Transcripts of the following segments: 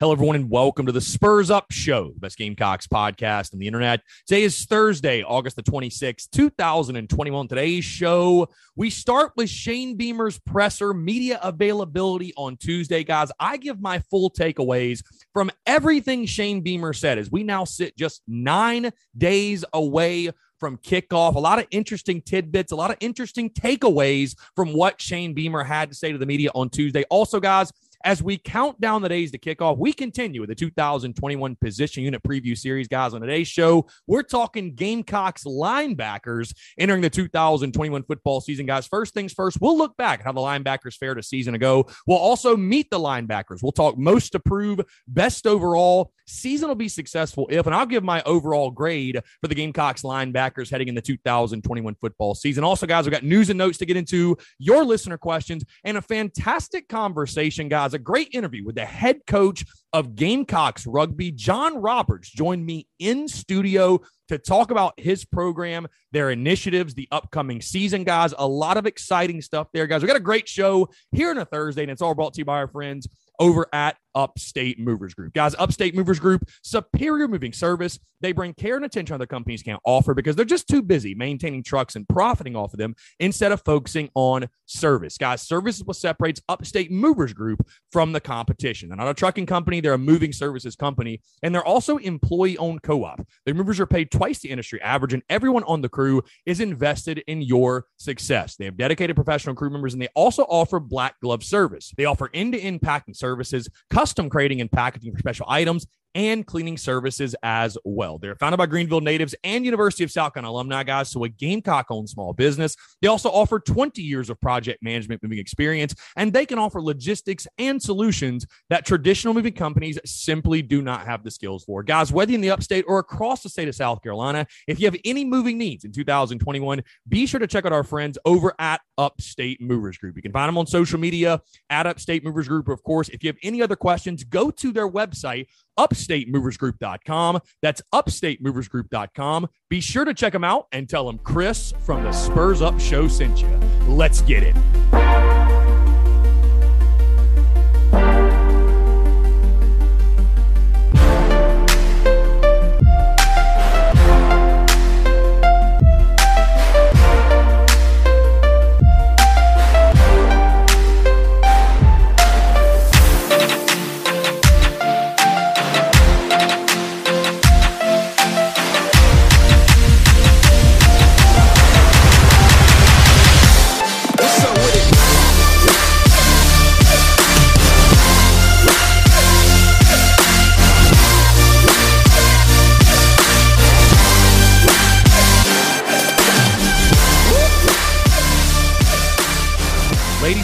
Hello, everyone, and welcome to the Spurs Up Show, the best Gamecocks podcast on the internet. Today is Thursday, August the 26th, 2021. Today's show, we start with Shane Beamer's presser media availability on Tuesday. Guys, I give my full takeaways from everything Shane Beamer said as we now sit just nine days away from kickoff. A lot of interesting tidbits, a lot of interesting takeaways from what Shane Beamer had to say to the media on Tuesday. Also, guys, as we count down the days to kickoff, we continue with the 2021 position unit preview series, guys. On today's show, we're talking Gamecocks linebackers entering the 2021 football season, guys. First things first, we'll look back at how the linebackers fared a season ago. We'll also meet the linebackers. We'll talk most approved, best overall. Season will be successful if, and I'll give my overall grade for the Gamecocks linebackers heading in the 2021 football season. Also, guys, we've got news and notes to get into, your listener questions, and a fantastic conversation, guys a great interview with the head coach of Gamecocks Rugby, John Roberts, joined me in studio to talk about his program, their initiatives, the upcoming season, guys. A lot of exciting stuff there, guys. We got a great show here on a Thursday, and it's all brought to you by our friends over at Upstate Movers Group. Guys, Upstate Movers Group, superior moving service. They bring care and attention other companies can't offer because they're just too busy maintaining trucks and profiting off of them instead of focusing on service. Guys, service is what separates Upstate Movers Group from the competition. They're not a trucking company, they're a moving services company, and they're also employee owned co op. Their movers are paid twice the industry average, and everyone on the crew is invested in your success. They have dedicated professional crew members, and they also offer black glove service. They offer end to end packing services custom creating and packaging for special items, and cleaning services as well. They're founded by Greenville natives and University of South Carolina alumni, guys. So a Gamecock owned small business. They also offer 20 years of project management moving experience, and they can offer logistics and solutions that traditional moving companies simply do not have the skills for. Guys, whether in the upstate or across the state of South Carolina, if you have any moving needs in 2021, be sure to check out our friends over at Upstate Movers Group. You can find them on social media at Upstate Movers Group. Of course, if you have any other questions, go to their website, upstatemoversgroup.com. That's upstatemoversgroup.com. Be sure to check them out and tell them Chris from the Spurs Up Show sent you. Let's get it.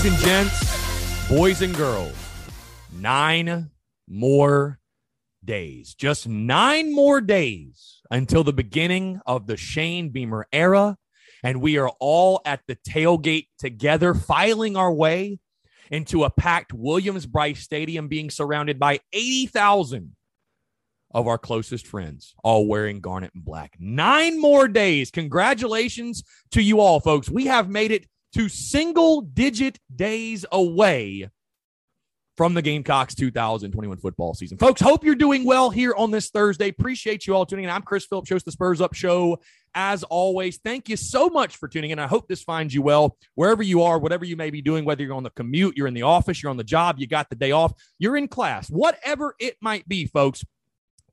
And gents, boys and girls, nine more days. Just nine more days until the beginning of the Shane Beamer era. And we are all at the tailgate together, filing our way into a packed Williams Brice Stadium, being surrounded by 80,000 of our closest friends, all wearing garnet and black. Nine more days. Congratulations to you all, folks. We have made it to single digit days away from the Gamecocks 2021 football season. Folks, hope you're doing well here on this Thursday. Appreciate you all tuning in. I'm Chris Phillips, host the Spurs Up Show as always, thank you so much for tuning in. I hope this finds you well wherever you are, whatever you may be doing, whether you're on the commute, you're in the office, you're on the job, you got the day off, you're in class, whatever it might be, folks.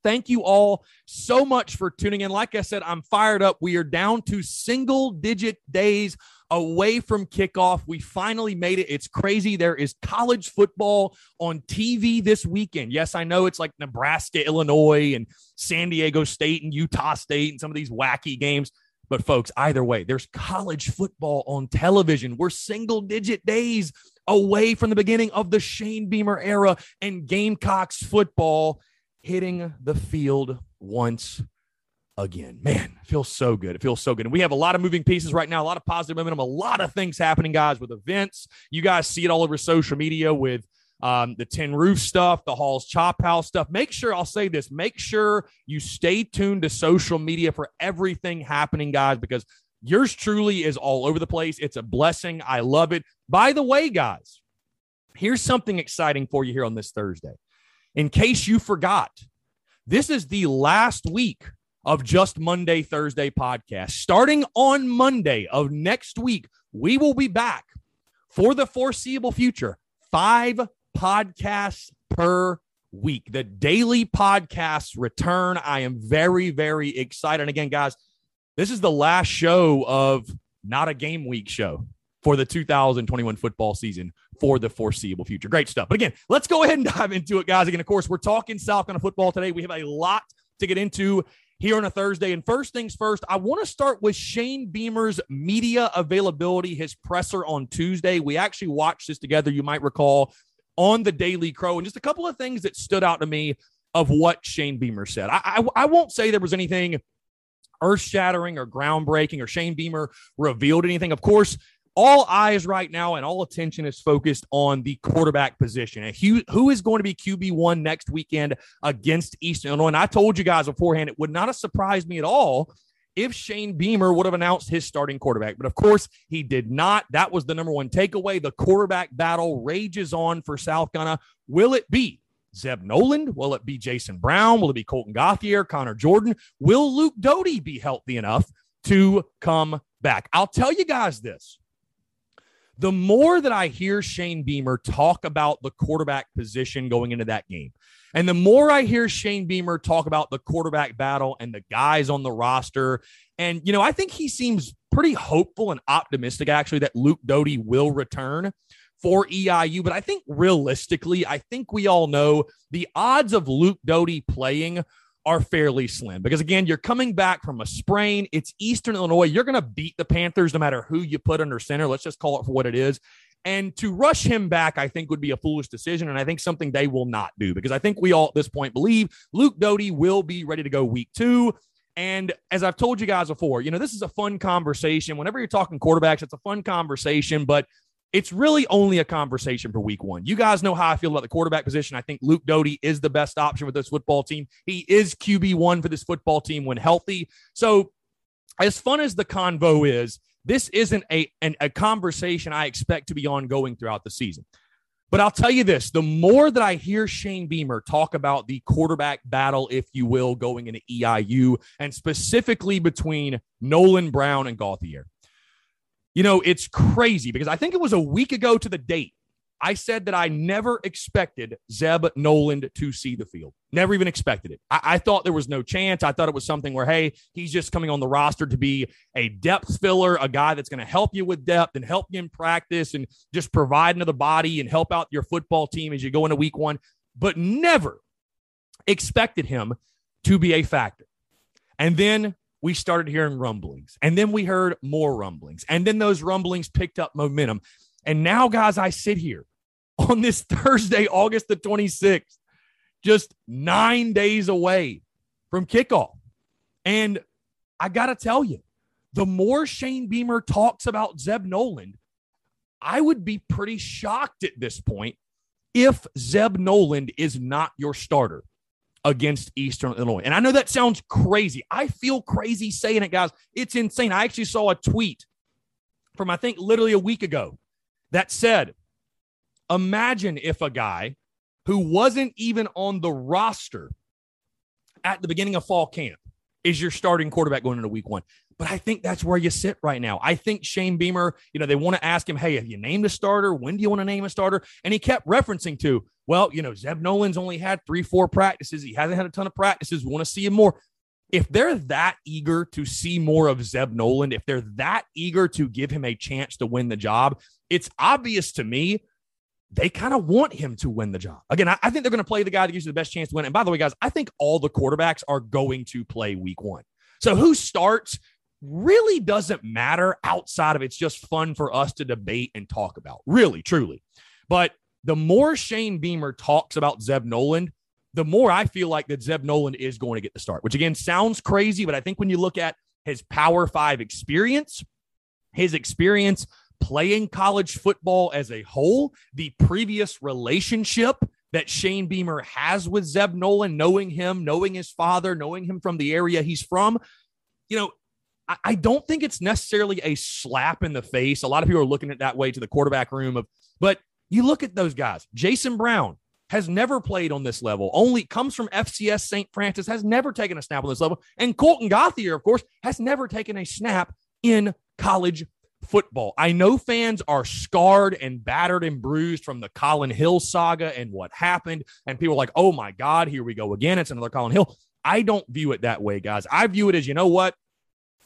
Thank you all so much for tuning in. Like I said, I'm fired up. We are down to single digit days away from kickoff. We finally made it. It's crazy. There is college football on TV this weekend. Yes, I know it's like Nebraska, Illinois, and San Diego State and Utah State and some of these wacky games. But, folks, either way, there's college football on television. We're single digit days away from the beginning of the Shane Beamer era and Gamecocks football hitting the field once again. Man, feels so good. It feels so good. And we have a lot of moving pieces right now, a lot of positive momentum, a lot of things happening, guys, with events. You guys see it all over social media with um, the Tin Roof stuff, the Hall's Chop House stuff. Make sure, I'll say this, make sure you stay tuned to social media for everything happening, guys, because yours truly is all over the place. It's a blessing. I love it. By the way, guys, here's something exciting for you here on this Thursday. In case you forgot, this is the last week of Just Monday, Thursday podcast. Starting on Monday of next week, we will be back for the foreseeable future. Five podcasts per week. The daily podcasts return. I am very, very excited. And again, guys, this is the last show of not a game week show for the 2021 football season for the foreseeable future. Great stuff. But again, let's go ahead and dive into it, guys. Again, of course, we're talking South Carolina football today. We have a lot to get into here on a Thursday. And first things first, I want to start with Shane Beamer's media availability, his presser on Tuesday. We actually watched this together, you might recall, on the Daily Crow, and just a couple of things that stood out to me of what Shane Beamer said. I, I, I won't say there was anything earth shattering or groundbreaking or Shane Beamer revealed anything. Of course, all eyes right now and all attention is focused on the quarterback position and who, who is going to be QB1 next weekend against Eastern Illinois. And I told you guys beforehand, it would not have surprised me at all if Shane Beamer would have announced his starting quarterback. But of course, he did not. That was the number one takeaway. The quarterback battle rages on for South Carolina. Will it be Zeb Noland? Will it be Jason Brown? Will it be Colten Gauthier, Connor Jordan? Will Luke Doty be healthy enough to come back? I'll tell you guys this the more that I hear Shane Beamer talk about the quarterback position going into that game, and the more I hear Shane Beamer talk about the quarterback battle and the guys on the roster, and, you know, I think he seems pretty hopeful and optimistic, actually, that Luke Doty will return for EIU. But I think realistically, I think we all know the odds of Luke Doty playing are fairly slim because again, you're coming back from a sprain. It's Eastern Illinois. You're going to beat the Panthers no matter who you put under center. Let's just call it for what it is. And to rush him back, I think would be a foolish decision. And I think something they will not do because I think we all at this point believe Luke Doty will be ready to go week two. And as I've told you guys before, you know, this is a fun conversation. Whenever you're talking quarterbacks, it's a fun conversation, but it's really only a conversation for week one. You guys know how I feel about the quarterback position. I think Luke Doty is the best option for this football team. He is QB1 for this football team when healthy. So, as fun as the convo is, this isn't a, an, a conversation I expect to be ongoing throughout the season. But I'll tell you this the more that I hear Shane Beamer talk about the quarterback battle, if you will, going into EIU, and specifically between Noland Brown and Gauthier, you know, it's crazy because I think it was a week ago to the date. I said that I never expected Zeb Noland to see the field. Never even expected it. I, I, thought there was no chance. I thought it was something where, hey, he's just coming on the roster to be a depth filler, a guy that's going to help you with depth and help you in practice and just provide another body and help out your football team as you go into week one. But never expected him to be a factor. And then we started hearing rumblings. And then we heard more rumblings. And then those rumblings picked up momentum. And now, guys, I sit here on this Thursday, August the 26th, just nine days away from kickoff. And I got to tell you, the more Shane Beamer talks about Zeb Noland, I would be pretty shocked at this point if Zeb Noland is not your starter against Eastern Illinois. And I know that sounds crazy. I feel crazy saying it, guys. It's insane. I actually saw a tweet from, I think, literally a week ago that said, Imagine if a guy who wasn't even on the roster at the beginning of fall camp, is your starting quarterback going into week one. But I think that's where you sit right now. I think Shane Beamer, you know, they want to ask him, hey, have you named a starter? When do you want to name a starter? And he kept referencing to, well, you know, Zeb Noland's only had three, four practices. He hasn't had a ton of practices. Want to see him more. If they're that eager to see more of Zeb Noland, if they're that eager to give him a chance to win the job, it's obvious to me they kind of want him to win the job. Again, I, I think they're going to play the guy that gives you the best chance to win. And by the way, guys, I think all the quarterbacks are going to play week one. So who starts really doesn't matter outside of it's just fun for us to debate and talk about. Really, truly. But the more Shane Beamer talks about Zeb Noland, the more I feel like that Zeb Noland is going to get the start, which again sounds crazy, but I think when you look at his Power Five experience, his experience playing college football as a whole, the previous relationship that Shane Beamer has with Zeb Noland, knowing him, knowing his father, knowing him from the area he's from, you know, I don't think it's necessarily a slap in the face. A lot of people are looking at that way to the quarterback room of, but you look at those guys. Jason Brown has never played on this level. Only comes from FCS St. Francis, has never taken a snap on this level. And Colten Gauthier, of course, has never taken a snap in college football. I know fans are scarred and battered and bruised from the Collin Hill saga and what happened. And people are like, oh my God, here we go again. It's another Collin Hill. I don't view it that way, guys. I view it as, you know what?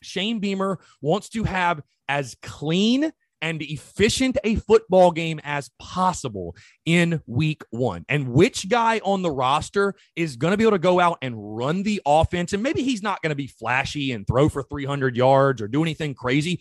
Shane Beamer wants to have as clean and efficient a football game as possible in week one. And which guy on the roster is going to be able to go out and run the offense? And maybe he's not going to be flashy and throw for 300 yards or do anything crazy.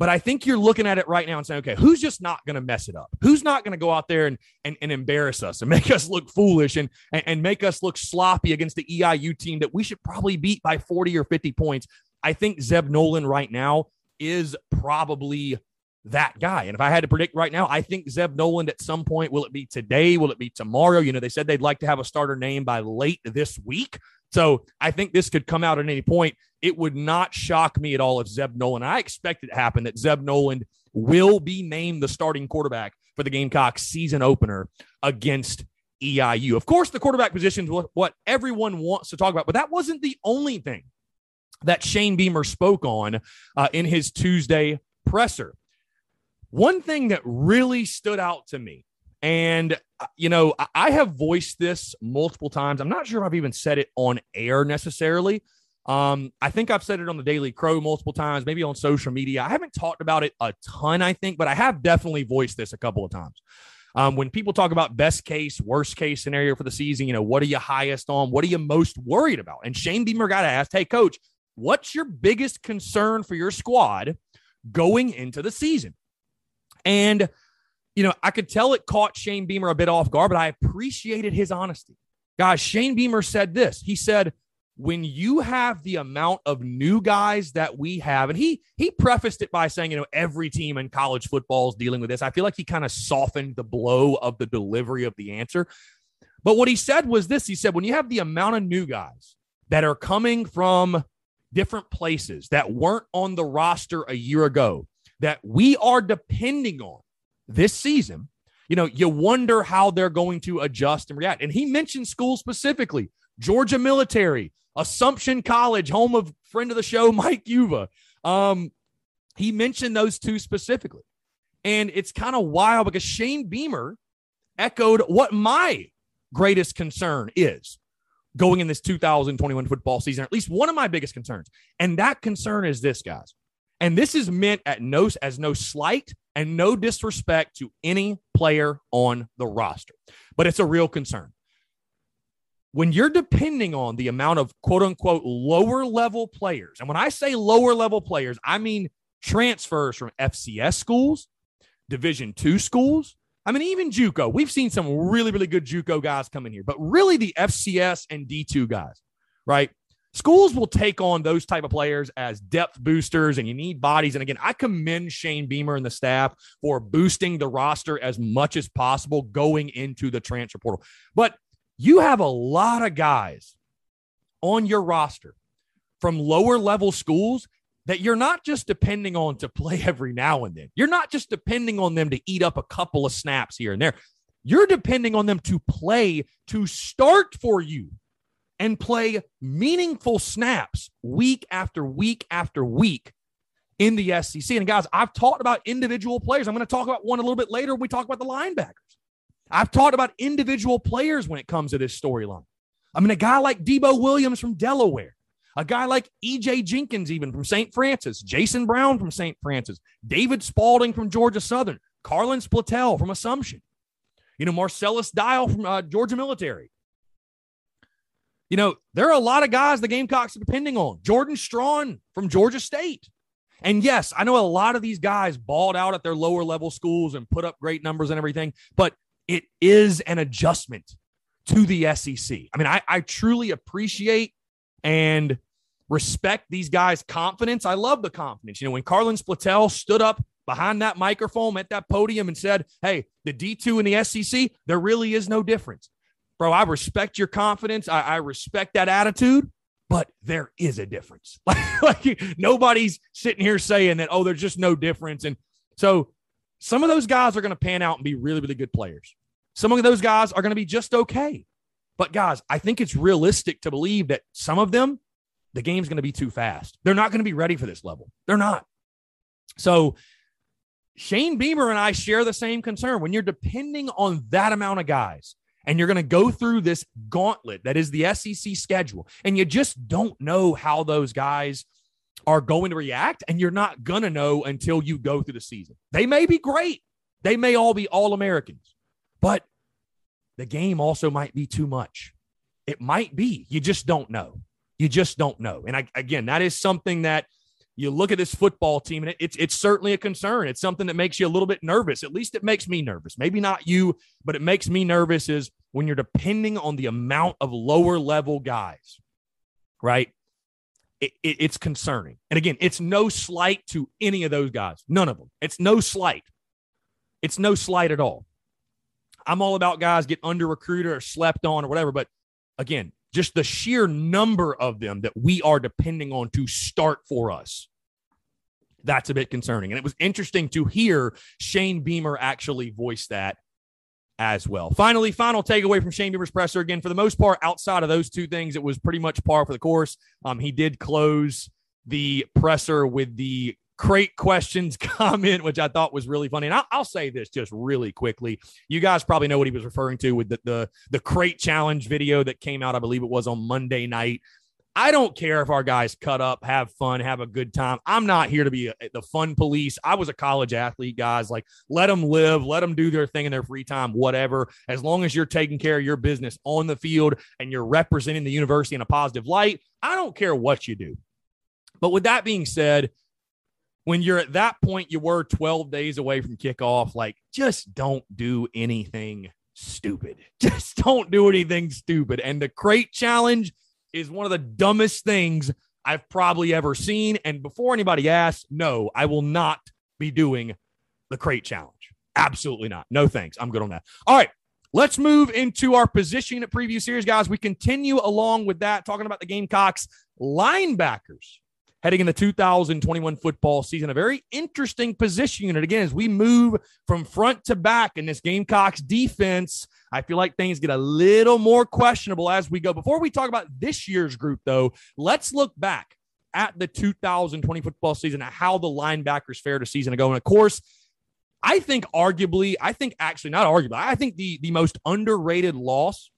But I think you're looking at it right now and saying, okay, who's just not going to mess it up? Who's not going to go out there and, and, and embarrass us and make us look foolish and, and, and make us look sloppy against the EIU team that we should probably beat by 40 or 50 points? I think Zeb Noland right now is probably that guy. And if I had to predict right now, I think Zeb Noland at some point, will it be today? Will it be tomorrow? You know, they said they'd like to have a starter name by late this week. So I think this could come out at any point. It would not shock me at all if Zeb Noland, I expect it to happen that Zeb Noland will be named the starting quarterback for the Gamecocks season opener against EIU. Of course, the quarterback position is what everyone wants to talk about, but that wasn't the only thing that Shane Beamer spoke on uh, in his Tuesday presser. One thing that really stood out to me and, uh, you know, I have voiced this multiple times. I'm not sure if I've even said it on air necessarily. Um, I think I've said it on the Daily Crow multiple times, maybe on social media. I haven't talked about it a ton, I think, but I have definitely voiced this a couple of times. Um, when people talk about best case, worst case scenario for the season, you know, what are you highest on? What are you most worried about? And Shane Beamer got asked, hey, coach, what's your biggest concern for your squad going into the season? And you know, I could tell it caught Shane Beamer a bit off guard, but I appreciated his honesty. Guys, Shane Beamer said this. He said, when you have the amount of new guys that we have, and he he prefaced it by saying, you know, every team in college football is dealing with this. I feel like he kind of softened the blow of the delivery of the answer. But what he said was this: he said, when you have the amount of new guys that are coming from different places that weren't on the roster a year ago, that we are depending on this season, you know, you wonder how they're going to adjust and react. And he mentioned schools specifically Georgia Military, Assumption College, home of friend of the show, Mike Uva. Um, he mentioned those two specifically. And it's kind of wild because Shane Beamer echoed what my greatest concern is going in this 2021 football season, at least one of my biggest concerns. And that concern is this, guys. And this is meant at no as no slight and no disrespect to any player on the roster. But it's a real concern. When you're depending on the amount of quote unquote lower level players, and when I say lower level players, I mean transfers from FCS schools, Division two schools. I mean, even JUCO. We've seen some really, really good JUCO guys come in here, but really the FCS and D2 guys, right? Schools will take on those type of players as depth boosters and you need bodies. And again i commend shane beamer and the staff for boosting the roster as much as possible going into the transfer portal. But you have a lot of guys on your roster from lower level schools that you're not just depending on to play every now and then. You're not just depending on them to eat up a couple of snaps here and there. You're depending on them to play to start for you and play meaningful snaps week after week after week in the SEC. And guys, I've talked about individual players. I'm going to talk about one a little bit later when we talk about the linebackers. I've talked about individual players when it comes to this storyline. I mean, a guy like Debo Williams from Delaware, a guy like EJ Jenkins, even from St. Francis, Jason Brown from St. Francis, David Spalding from Georgia Southern, Carlin Splatel from Assumption, you know, Marcellus Dial from uh, Georgia Military. You know, there are a lot of guys the Gamecocks are depending on. Jordan Strachan from Georgia State. And yes, I know a lot of these guys balled out at their lower level schools and put up great numbers and everything, but it is an adjustment to the SEC. I mean, I, I truly appreciate and respect these guys' confidence. I love the confidence. You know, when Carlin Splatel stood up behind that microphone at that podium and said, Hey, the D2 and the SEC, there really is no difference. Bro, I respect your confidence. I, I respect that attitude, but there is a difference. like, like nobody's sitting here saying that, oh, there's just no difference. And so some of those guys are going to pan out and be really, really good players. Some of those guys are going to be just okay. But guys, I think it's realistic to believe that some of them, the game's going to be too fast. They're not going to be ready for this level. They're not. So Shane Beamer and I share the same concern. When you're depending on that amount of guys and you're going to go through this gauntlet that is the SEC schedule, and you just don't know how those guys are going to react, and you're not going to know until you go through the season. They may be great, they may all be All Americans, but the game also might be too much. It might be. You just don't know. You just don't know. And I, again, that is something that you look at this football team, and it, it's it's certainly a concern. It's something that makes you a little bit nervous. At least it makes me nervous. Maybe not you, but it makes me nervous. Is when you're depending on the amount of lower level guys, right? It, it, it's concerning. And again, it's no slight to any of those guys. None of them. It's no slight. It's no slight at all. I'm all about guys get under recruited or slept on or whatever. But again, just the sheer number of them that we are depending on to start for us. That's a bit concerning. And it was interesting to hear Shane Beamer actually voice that as well. Finally, final takeaway from Shane Beamer's presser. Again, for the most part, outside of those two things, it was pretty much par for the course. Um, he did close the presser with the crate questions comment, which I thought was really funny. And I'll, I'll, say this just really quickly. You guys probably know what he was referring to with the, the, the crate challenge video that came out, I believe it was on Monday night. I don't care if our guys cut up, have fun, have a good time. I'm not here to be a, the fun police. I was a college athlete, guys. Like, let them live, let them do their thing in their free time, whatever. As long as you're taking care of your business on the field and you're representing the university in a positive light, I don't care what you do. But with that being said, when you're at that point, you were 12 days away from kickoff. Like, just don't do anything stupid. Just don't do anything stupid. And the crate challenge is one of the dumbest things I've probably ever seen. And before anybody asks, no, I will not be doing the crate challenge. Absolutely not. No thanks. I'm good on that. All right. Let's move into our position preview series, guys. We continue along with that, talking about the Gamecocks linebackers heading in the 2021 football season. A very interesting position unit. Again, as we move from front to back in this Gamecocks defense, I feel like things get a little more questionable as we go. Before we talk about this year's group, though, let's look back at the 2020 football season, at how the linebackers fared a season ago. And of course, I think arguably, I think actually not arguably, I think the, the most underrated loss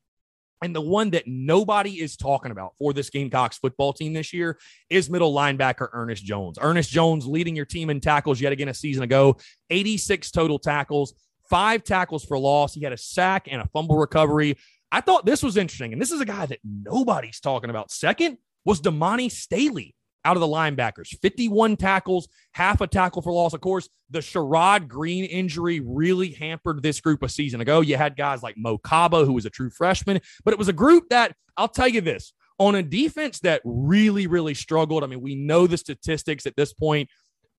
and the one that nobody is talking about for this Gamecocks football team this year is middle linebacker Ernest Jones. Ernest Jones leading your team in tackles yet again a season ago, 86 total tackles, five tackles for loss. He had a sack and a fumble recovery. I thought this was interesting. And this is a guy that nobody's talking about. Second was Damani Staley out of the linebackers 51 tackles, half a tackle for loss. Of course, the Sherrod Greene injury really hampered this group a season ago. You had guys like Mo Kaba, who was a true freshman, but it was a group that I'll tell you this on a defense that really, really struggled. I mean, we know the statistics at this point.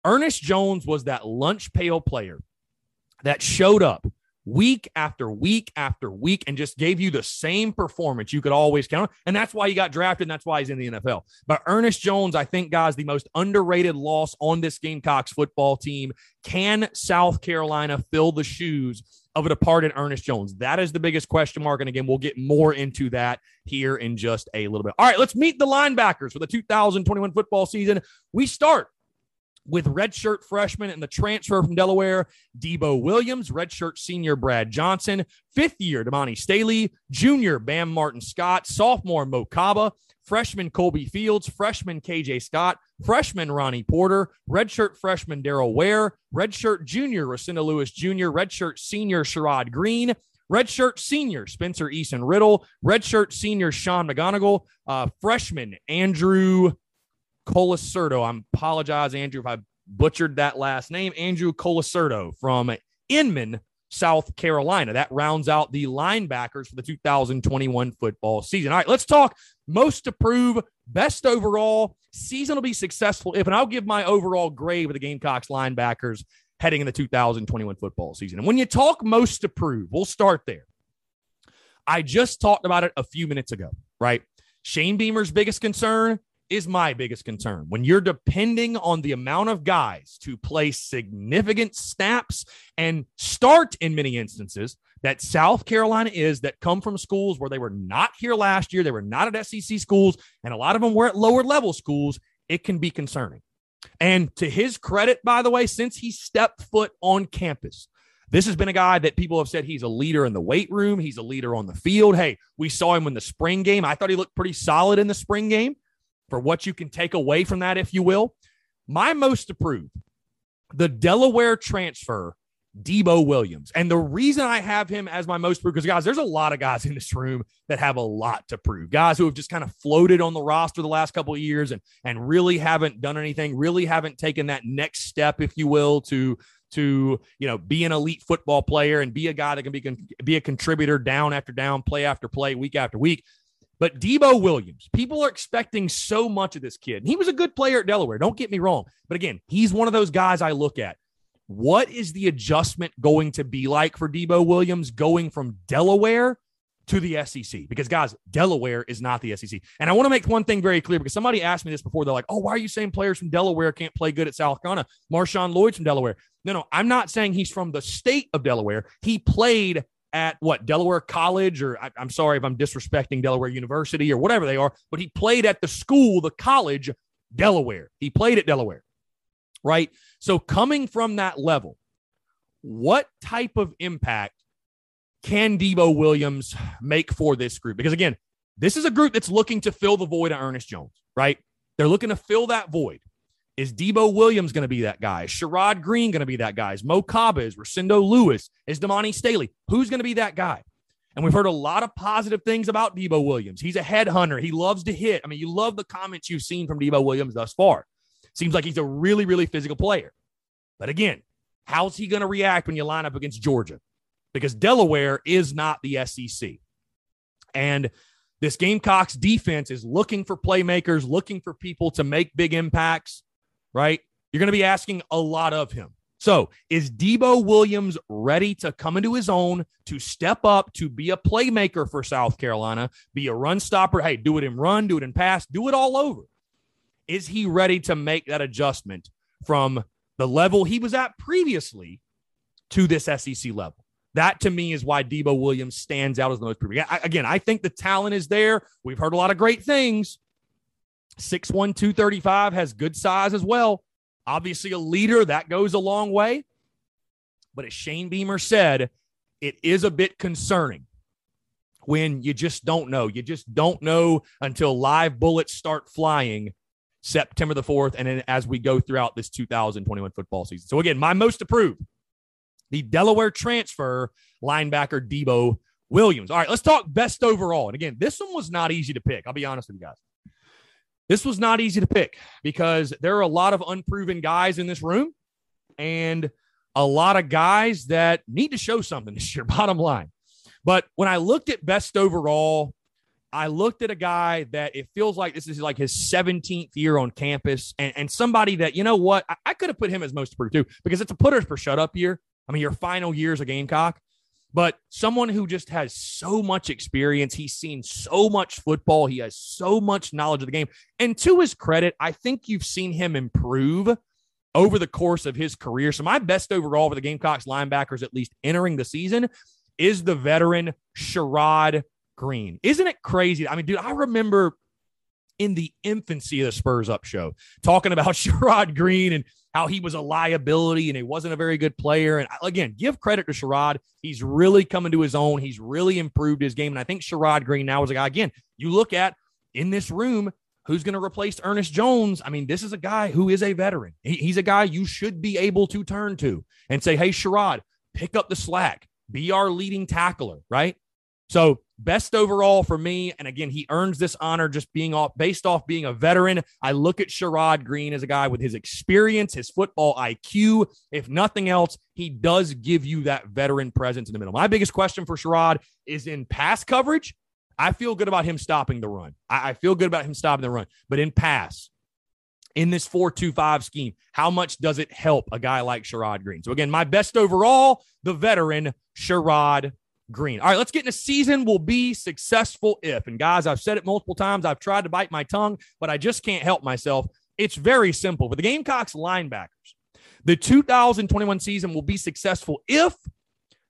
Ernest Jones was that lunch pail player that showed up week after week after week and just gave you the same performance you could always count on. And that's why he got drafted and that's why he's in the NFL. But Ernest Jones, I think, guys, the most underrated loss on this Gamecocks football team. Can South Carolina fill the shoes of a departed Ernest Jones? That is the biggest question mark. And again, we'll get more into that here in just a little bit. All right, let's meet the linebackers for the 2021 football season. We start with redshirt freshman and the transfer from Delaware, Debo Williams, redshirt senior Brad Johnson, fifth year Damani Staley, junior Bam Martin Scott, sophomore Mo Kaba, freshman Colby Fields, freshman KJ Scott, freshman Ronnie Porter, redshirt freshman Daryl Ware, redshirt junior Rosendo Louis Jr., redshirt senior Sherrod Greene, redshirt senior Spencer Eason Riddle, redshirt senior Sean McGonigal, uh, freshman Andrew Colasurdo. I apologize, Andrew, if I butchered that last name. Andrew Colasurdo from Inman, South Carolina. That rounds out the linebackers for the 2021 football season. All right, let's talk most to prove, best overall. Season will be successful if, and I'll give my overall grade with the Gamecocks linebackers heading in the 2021 football season. And when you talk most to prove, we'll start there. I just talked about it a few minutes ago, right? Shane Beamer's biggest concern is my biggest concern. When you're depending on the amount of guys to play significant snaps and start in many instances that South Carolina is that come from schools where they were not here last year, they were not at SEC schools, and a lot of them were at lower level schools, it can be concerning. And to his credit, by the way, since he stepped foot on campus, this has been a guy that people have said he's a leader in the weight room. He's a leader on the field. Hey, we saw him in the spring game. I thought he looked pretty solid in the spring game for what you can take away from that, if you will. My most approved, the Delaware transfer, Debo Williams. And the reason I have him as my most approved, because guys, there's a lot of guys in this room that have a lot to prove. Guys who have just kind of floated on the roster the last couple of years and and really haven't done anything, really haven't taken that next step, if you will, to to you know be an elite football player and be a guy that can be be a contributor down after down, play after play, week after week. But Debo Williams, people are expecting so much of this kid. And he was a good player at Delaware. Don't get me wrong. But again, he's one of those guys I look at. What is the adjustment going to be like for Debo Williams going from Delaware to the SEC? Because, guys, Delaware is not the SEC. And I want to make one thing very clear because somebody asked me this before. They're like, oh, why are you saying players from Delaware can't play good at South Carolina? Marshawn Lloyd's from Delaware. No, no, I'm not saying he's from the state of Delaware. He played at what Delaware College, or I, am sorry if I'm disrespecting Delaware University or whatever they are, but he played at the school, the college, Delaware. He played at Delaware, right? So coming from that level, what type of impact can Debo Williams make for this group? Because again, this is a group that's looking to fill the void of Ernest Jones, right? They're looking to fill that void. Is Debo Williams going to be that guy? Is Sherrod Greene going to be that guy? Is Mo Kaba? Is Rosendo Louis? Is Damani Staley? Who's going to be that guy? And we've heard a lot of positive things about Debo Williams. He's a headhunter. He loves to hit. I mean, you love the comments you've seen from Debo Williams thus far. Seems like he's a really, really physical player. But again, how's he going to react when you line up against Georgia? Because Delaware is not the SEC. And this Gamecocks defense is looking for playmakers, looking for people to make big impacts right? You're going to be asking a lot of him. So, is Debo Williams ready to come into his own, to step up, to be a playmaker for South Carolina, be a run stopper? Hey, do it in run, do it in pass, do it all over. Is he ready to make that adjustment from the level he was at previously to this SEC level? That to me is why Debo Williams stands out as the most proven. Again, I think the talent is there. We've heard a lot of great things. 6'1, 235 has good size as well. Obviously, a leader that goes a long way. But as Shane Beamer said, it is a bit concerning when you just don't know. You just don't know until live bullets start flying September the 4th and then as we go throughout this 2021 football season. So, again, my most approved the Delaware transfer linebacker Debo Williams. All right, let's talk best overall. And again, this one was not easy to pick. I'll be honest with you guys. This was not easy to pick because there are a lot of unproven guys in this room and a lot of guys that need to show something this year, bottom line. But when I looked at best overall, I looked at a guy that it feels like this is like his 17th year on campus and, and somebody that, you know what, I, I could have put him as most approved too because it's a putters per shut up year. I mean, your final year as a Gamecock but someone who just has so much experience. He's seen so much football. He has so much knowledge of the game. And to his credit, I think you've seen him improve over the course of his career. So my best overall for the Gamecocks linebackers, at least entering the season, is the veteran Sherrod Greene. Isn't it crazy? I mean, dude, I remember in the infancy of the Spurs Up show talking about Sherrod Greene and how he was a liability and he wasn't a very good player. And again, give credit to Sherrod. He's really coming to his own. He's really improved his game. And I think Sherrod Greene now is a guy, again, you look at in this room, who's going to replace Ernest Jones? I mean, this is a guy who is a veteran. He, he's a guy you should be able to turn to and say, hey, Sherrod, pick up the slack, be our leading tackler, right? So best overall for me. And again, he earns this honor just being off based off being a veteran. I look at Sherrod Greene as a guy with his experience, his football IQ. If nothing else, he does give you that veteran presence in the middle. My biggest question for Sherrod is in pass coverage. I feel good about him stopping the run. I, I feel good about him stopping the run. But in pass, in this 4-2-5 scheme, how much does it help a guy like Sherrod Greene? So again, my best overall, the veteran Sherrod Greene. All right, let's get in. into season will be successful if. And guys, I've said it multiple times. I've tried to bite my tongue, but I just can't help myself. It's very simple. For the Gamecocks linebackers, the 2021 season will be successful if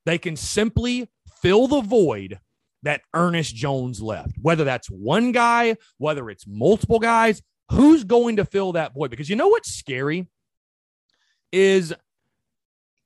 they can simply fill the void that Ernest Jones left. Whether that's one guy, whether it's multiple guys, who's going to fill that void? Because you know what's scary is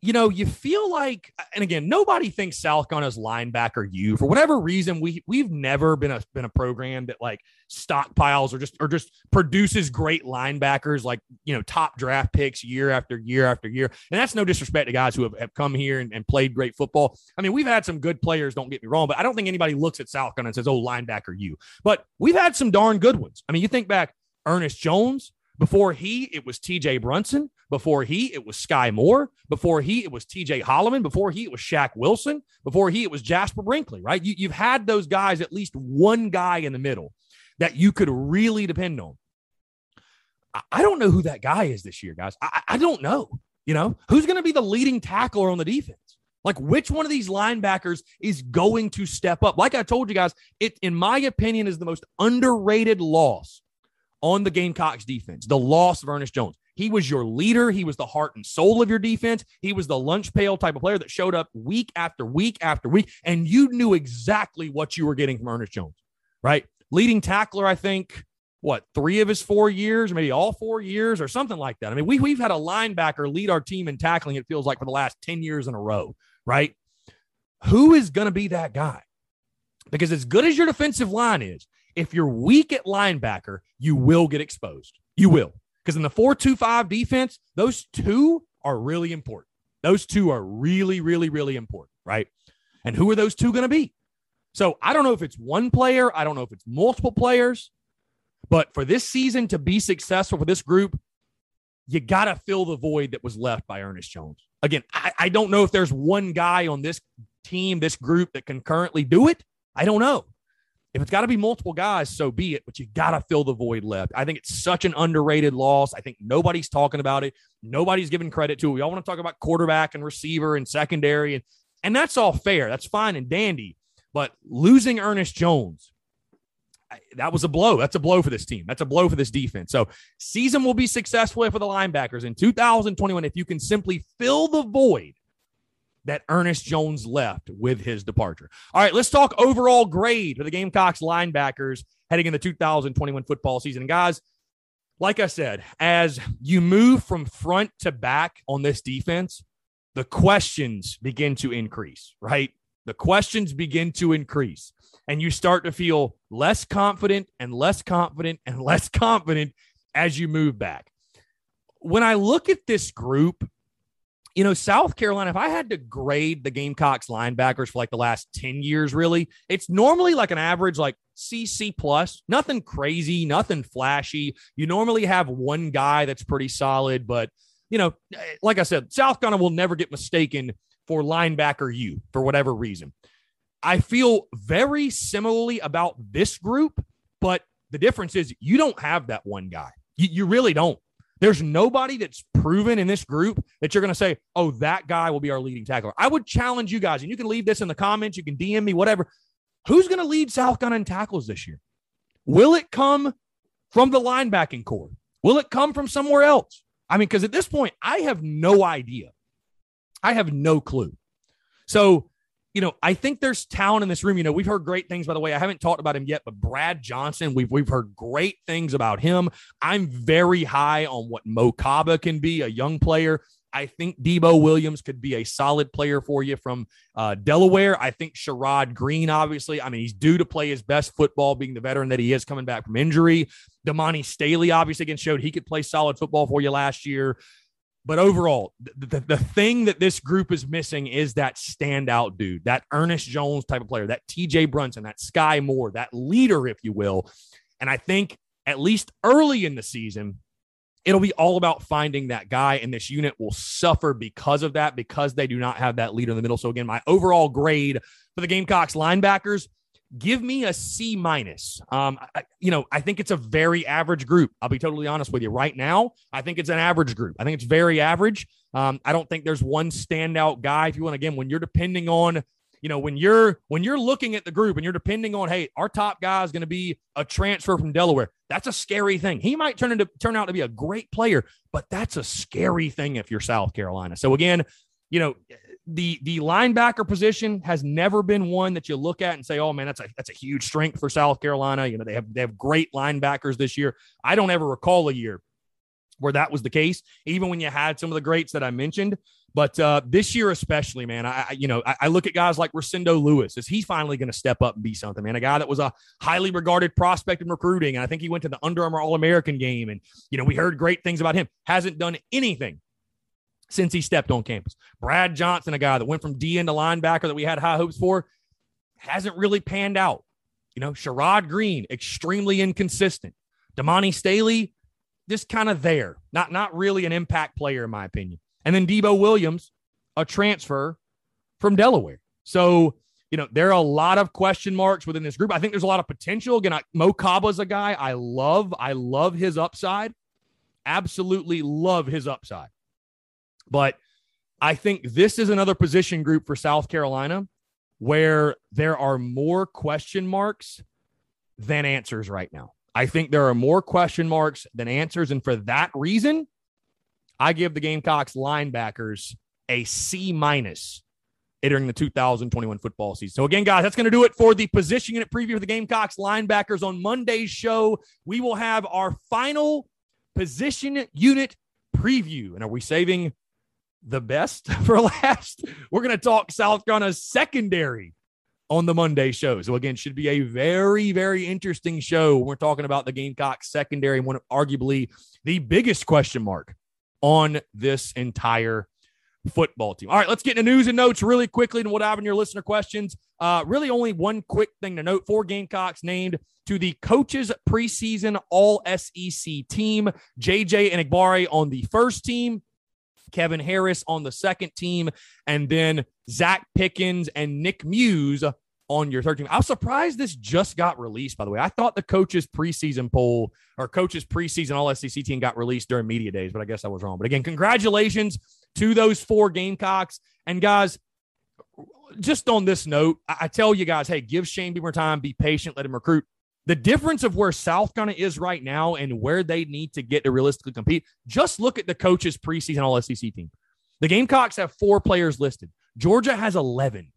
you know, you feel like, and again, nobody thinks South Gunna's linebacker you for whatever reason. We we've never been a been a program that like stockpiles or just or just produces great linebackers like you know top draft picks year after year after year. And that's no disrespect to guys who have, have come here and, and played great football. I mean, we've had some good players. Don't get me wrong, but I don't think anybody looks at South Gunna and says, "Oh, linebacker you." But we've had some darn good ones. I mean, you think back, Ernest Jones. Before he, it was TJ Brunson. Before he, it was Skai Moore. Before he, it was TJ Holloman. Before he, it was Shaq Wilson. Before he, it was Jasper Brinkley, right? You, you've had those guys, at least one guy in the middle that you could really depend on. I don't know who that guy is this year, guys. I, I don't know. You know, who's going to be the leading tackler on the defense? Like, which one of these linebackers is going to step up? Like I told you guys, it, in my opinion, is the most underrated loss on the Gamecocks defense, the loss of Ernest Jones. He was your leader. He was the heart and soul of your defense. He was the lunch pail type of player that showed up week after week after week, and you knew exactly what you were getting from Ernest Jones, right? Leading tackler, I think, what, three of his four years, maybe all four years or something like that. I mean, we, we've had a linebacker lead our team in tackling, it feels like, for the last 10 years in a row, right? Who is going to be that guy? Because as good as your defensive line is, if you're weak at linebacker, you will get exposed. You will. Because in the 4 2 5 defense, those two are really important. Those two are really, really, really important, right? And who are those two going to be? So I don't know if it's one player, I don't know if it's multiple players, but for this season to be successful for this group, you got to fill the void that was left by Ernest Jones. Again, I, I, don't know if there's one guy on this team, this group that can currently do it. I don't know. If it's got to be multiple guys, so be it, but you got to fill the void left. I think it's such an underrated loss. I think nobody's talking about it. Nobody's giving credit to it. We all want to talk about quarterback and receiver and secondary, and, and that's all fair. That's fine and dandy. But losing Ernest Jones, that was a blow. That's a blow for this team. That's a blow for this defense. So, season will be successful for the linebackers in 2021 if you can simply fill the void that Ernest Jones left with his departure. All right, let's talk overall grade for the Gamecocks linebackers heading in the 2021 football season. And guys, like I said, as you move from front to back on this defense, the questions begin to increase, right? The questions begin to increase, and you start to feel less confident and less confident and less confident as you move back. When I look at this group, you know, South Carolina, if I had to grade the Gamecocks linebackers for like the last 10 years, really, it's normally like an average like CC plus, nothing crazy, nothing flashy. You normally have one guy that's pretty solid, but you know, eh, like I said, South Carolina will never get mistaken for linebacker you for whatever reason. I feel very similarly about this group, but the difference is you don't have that one guy. You, you really don't. There's nobody that's proven in this group that you're going to say, oh, that guy will be our leading tackler. I would challenge you guys, and you can leave this in the comments. You can DM me, whatever. Who's going to lead South Gunna in tackles this year? Will it come from the linebacking core? Will it come from somewhere else? I mean, because at this point, I have no idea. I have no clue. So, you know, I think there's talent in this room. You know, we've heard great things, by the way. I haven't talked about him yet, but Brad Johnson, we've we've heard great things about him. I'm very high on what Mo Kaba can be, a young player. I think Debo Williams could be a solid player for you from uh, Delaware. I think Sherrod Greene, obviously, I mean, he's due to play his best football, being the veteran that he is coming back from injury. Damani Staley, obviously, again, showed he could play solid football for you last year. But overall, the, the, the, thing that this group is missing is that standout dude, that Ernest Jones type of player, that TJ Brunson, that Skai Moore, that leader, if you will. And I think at least early in the season, it'll be all about finding that guy, and this unit will suffer because of that, because they do not have that leader in the middle. So, again, my overall grade for the Gamecocks linebackers give me a C minus. Um, I, you know, I think it's a very average group. I'll be totally honest with you. Right now, I think it's an average group. I think it's very average. Um, I don't think there's one standout guy. If you want, again, when you're depending on, you know, when you're when you're looking at the group and you're depending on, hey, our top guy is going to be a transfer from Delaware. That's a scary thing. He might turn into turn out to be a great player, but that's a scary thing if you're South Carolina. So again, you know, the the linebacker position has never been one that you look at and say, "Oh man, that's a that's a huge strength for South Carolina." You know, they have they have great linebackers this year. I don't ever recall a year where that was the case, even when you had some of the greats that I mentioned. But uh, this year, especially, man, I you know I, I look at guys like Rosendo Louis. Is he finally going to step up and be something, man? A guy that was a highly regarded prospect in recruiting, and I think he went to the Under Armour All American game, and you know we heard great things about him. Hasn't done anything since he stepped on campus. Brad Johnson, a guy that went from D into linebacker that we had high hopes for, hasn't really panned out. You know, Sherrod Greene, extremely inconsistent. Damani Staley, just kind of there. Not not really an impact player, in my opinion. And then Debo Williams, a transfer from Delaware. So, you know, there are a lot of question marks within this group. I think there's a lot of potential. Again, I, Mo Kaba's a guy I love. I love his upside. Absolutely love his upside. But I think this is another position group for South Carolina where there are more question marks than answers right now. I think there are more question marks than answers. And for that reason, I give the Gamecocks linebackers a C minus entering the 2021 football season. So again, guys, that's going to do it for the position unit preview of the Gamecocks linebackers on Monday's show. We will have our final position unit preview. And are we saving the best for last. We're going to talk South Carolina's secondary on the Monday show. So again, should be a very, very interesting show. We're talking about the Gamecocks secondary, one of arguably the biggest question mark on this entire football team. All right, let's get into news and notes really quickly, and dive into your listener questions. Uh, really, only one quick thing to note: four Gamecocks named to the coaches preseason All SEC team. JJ Enagbare on the first team, Kevin Harris on the second team, and then Zacch Pickens and Nick Muse on your third team. I was surprised this just got released, by the way. I thought the coaches preseason poll or coaches preseason all SEC team got released during media days, but I guess I was wrong. But again, congratulations to those four Gamecocks. And guys, just on this note, I, tell you guys, hey, give Shane Beamer time, be patient, let him recruit the difference of where South Carolina is right now and where they need to get to realistically compete, just look at the coaches' preseason All SEC team. The Gamecocks have four players listed. Georgia has 11.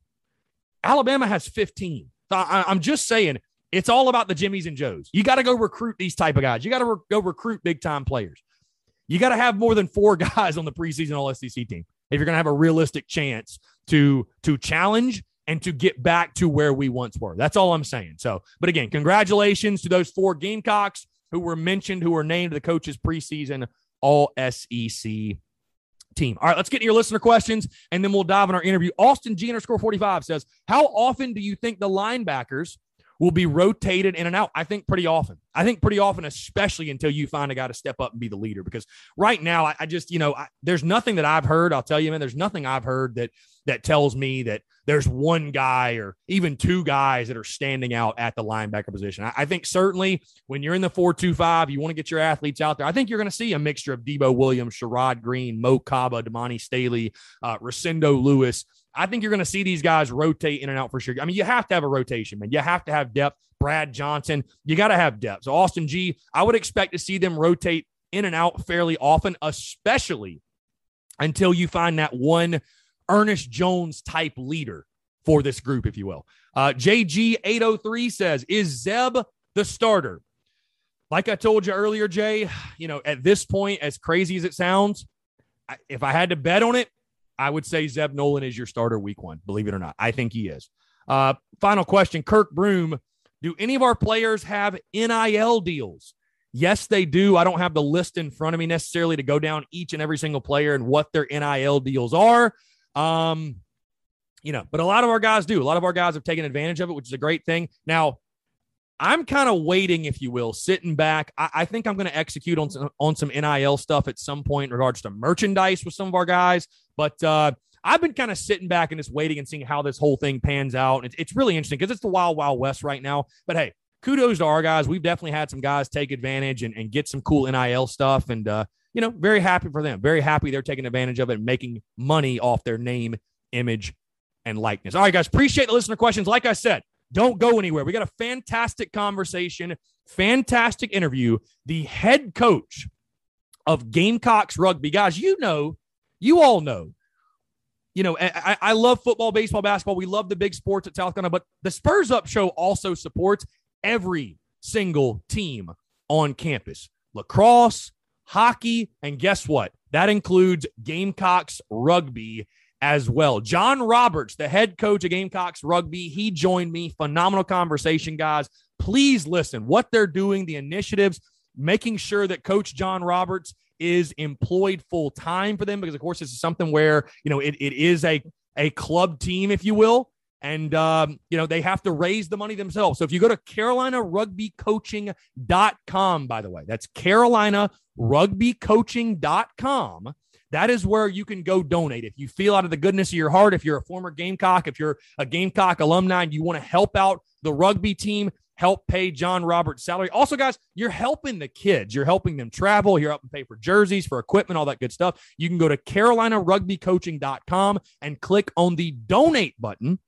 Alabama has 15. So I, am just saying, it's all about the Jimmies and Joes. You got to go recruit these type of guys. You got to re- go recruit big time players. You got to have more than four guys on the preseason All SEC team if you're going to have a realistic chance to to challenge and to get back to where we once were. That's all I'm saying. So, but again, congratulations to those four Gamecocks who were mentioned, who were named the coaches preseason All SEC team. All right, let's get to your listener questions and then we'll dive in our interview. Austin G underscore 45 says, How often do you think the linebackers will be rotated in and out? I think pretty often. I think pretty often, especially until you find a guy to step up and be the leader. Because right now, I, I just, you know, I, there's nothing that I've heard. I'll tell you, man, there's nothing I've heard that that tells me that there's one guy or even two guys that are standing out at the linebacker position. I, I think certainly when you're in the 4-2-5, you want to get your athletes out there. I think you're going to see a mixture of Debo Williams, Sherrod Greene, Mo Kaba, Damani Staley, uh, Louis. I think you're going to see these guys rotate in and out for sure. I mean, you have to have a rotation, man. You have to have depth. Brad Johnson, you got to have depth. So Austin G, I would expect to see them rotate in and out fairly often, especially until you find that one Ernest Jones type leader for this group, if you will. Uh, JG803 says, Is Zeb the starter? Like I told you earlier, Jay, you know, at this point, as crazy as it sounds, if I had to bet on it, I would say Zeb Noland is your starter week one, believe it or not. I think he is. Uh, final question Kirk Broom, do any of our players have NIL deals? Yes, they do. I don't have the list in front of me necessarily to go down each and every single player and what their NIL deals are. Um, you know, but a lot of our guys do. A lot of our guys have taken advantage of it, which is a great thing. Now, I'm kind of waiting, if you will, sitting back. I, I think I'm going to execute on some, on some NIL stuff at some point in regards to merchandise with some of our guys. But uh, I've been kind of sitting back and just waiting and seeing how this whole thing pans out. It's, it's really interesting because it's the wild, wild west right now. But hey, kudos to our guys. We've definitely had some guys take advantage and, and get some cool NIL stuff. And, uh, you know, very happy for them. Very happy they're taking advantage of it and making money off their name, image, and likeness. All right, guys, appreciate the listener questions. Like I said, don't go anywhere. We got a fantastic conversation, fantastic interview. The head coach of Gamecocks rugby. Guys, you know, you all know you know, I, I, love football, baseball, basketball. We love the big sports at South Carolina, but the Spurs Up Show also supports every single team on campus lacrosse, hockey, and guess what? That includes Gamecocks rugby as well. John Roberts, the head coach of Gamecocks rugby, he joined me. Phenomenal conversation, guys. Please listen what they're doing, the initiatives, making sure that Coach John Roberts is employed full time for them because, of course, this is something where you know it, it is a a club team, if you will. And, um, you know, they have to raise the money themselves. So if you go to CarolinaRugbyCoaching.com, by the way, that's CarolinaRugbyCoaching.com that is where you can go donate. If you feel out of the goodness of your heart, if you're a former Gamecock, if you're a Gamecock alumni and you want to help out the rugby team, help pay John Roberts' salary. Also, guys, you're helping the kids. You're helping them travel. You're helping pay for jerseys, for equipment, all that good stuff. You can go to CarolinaRugbyCoaching.com and click on the donate button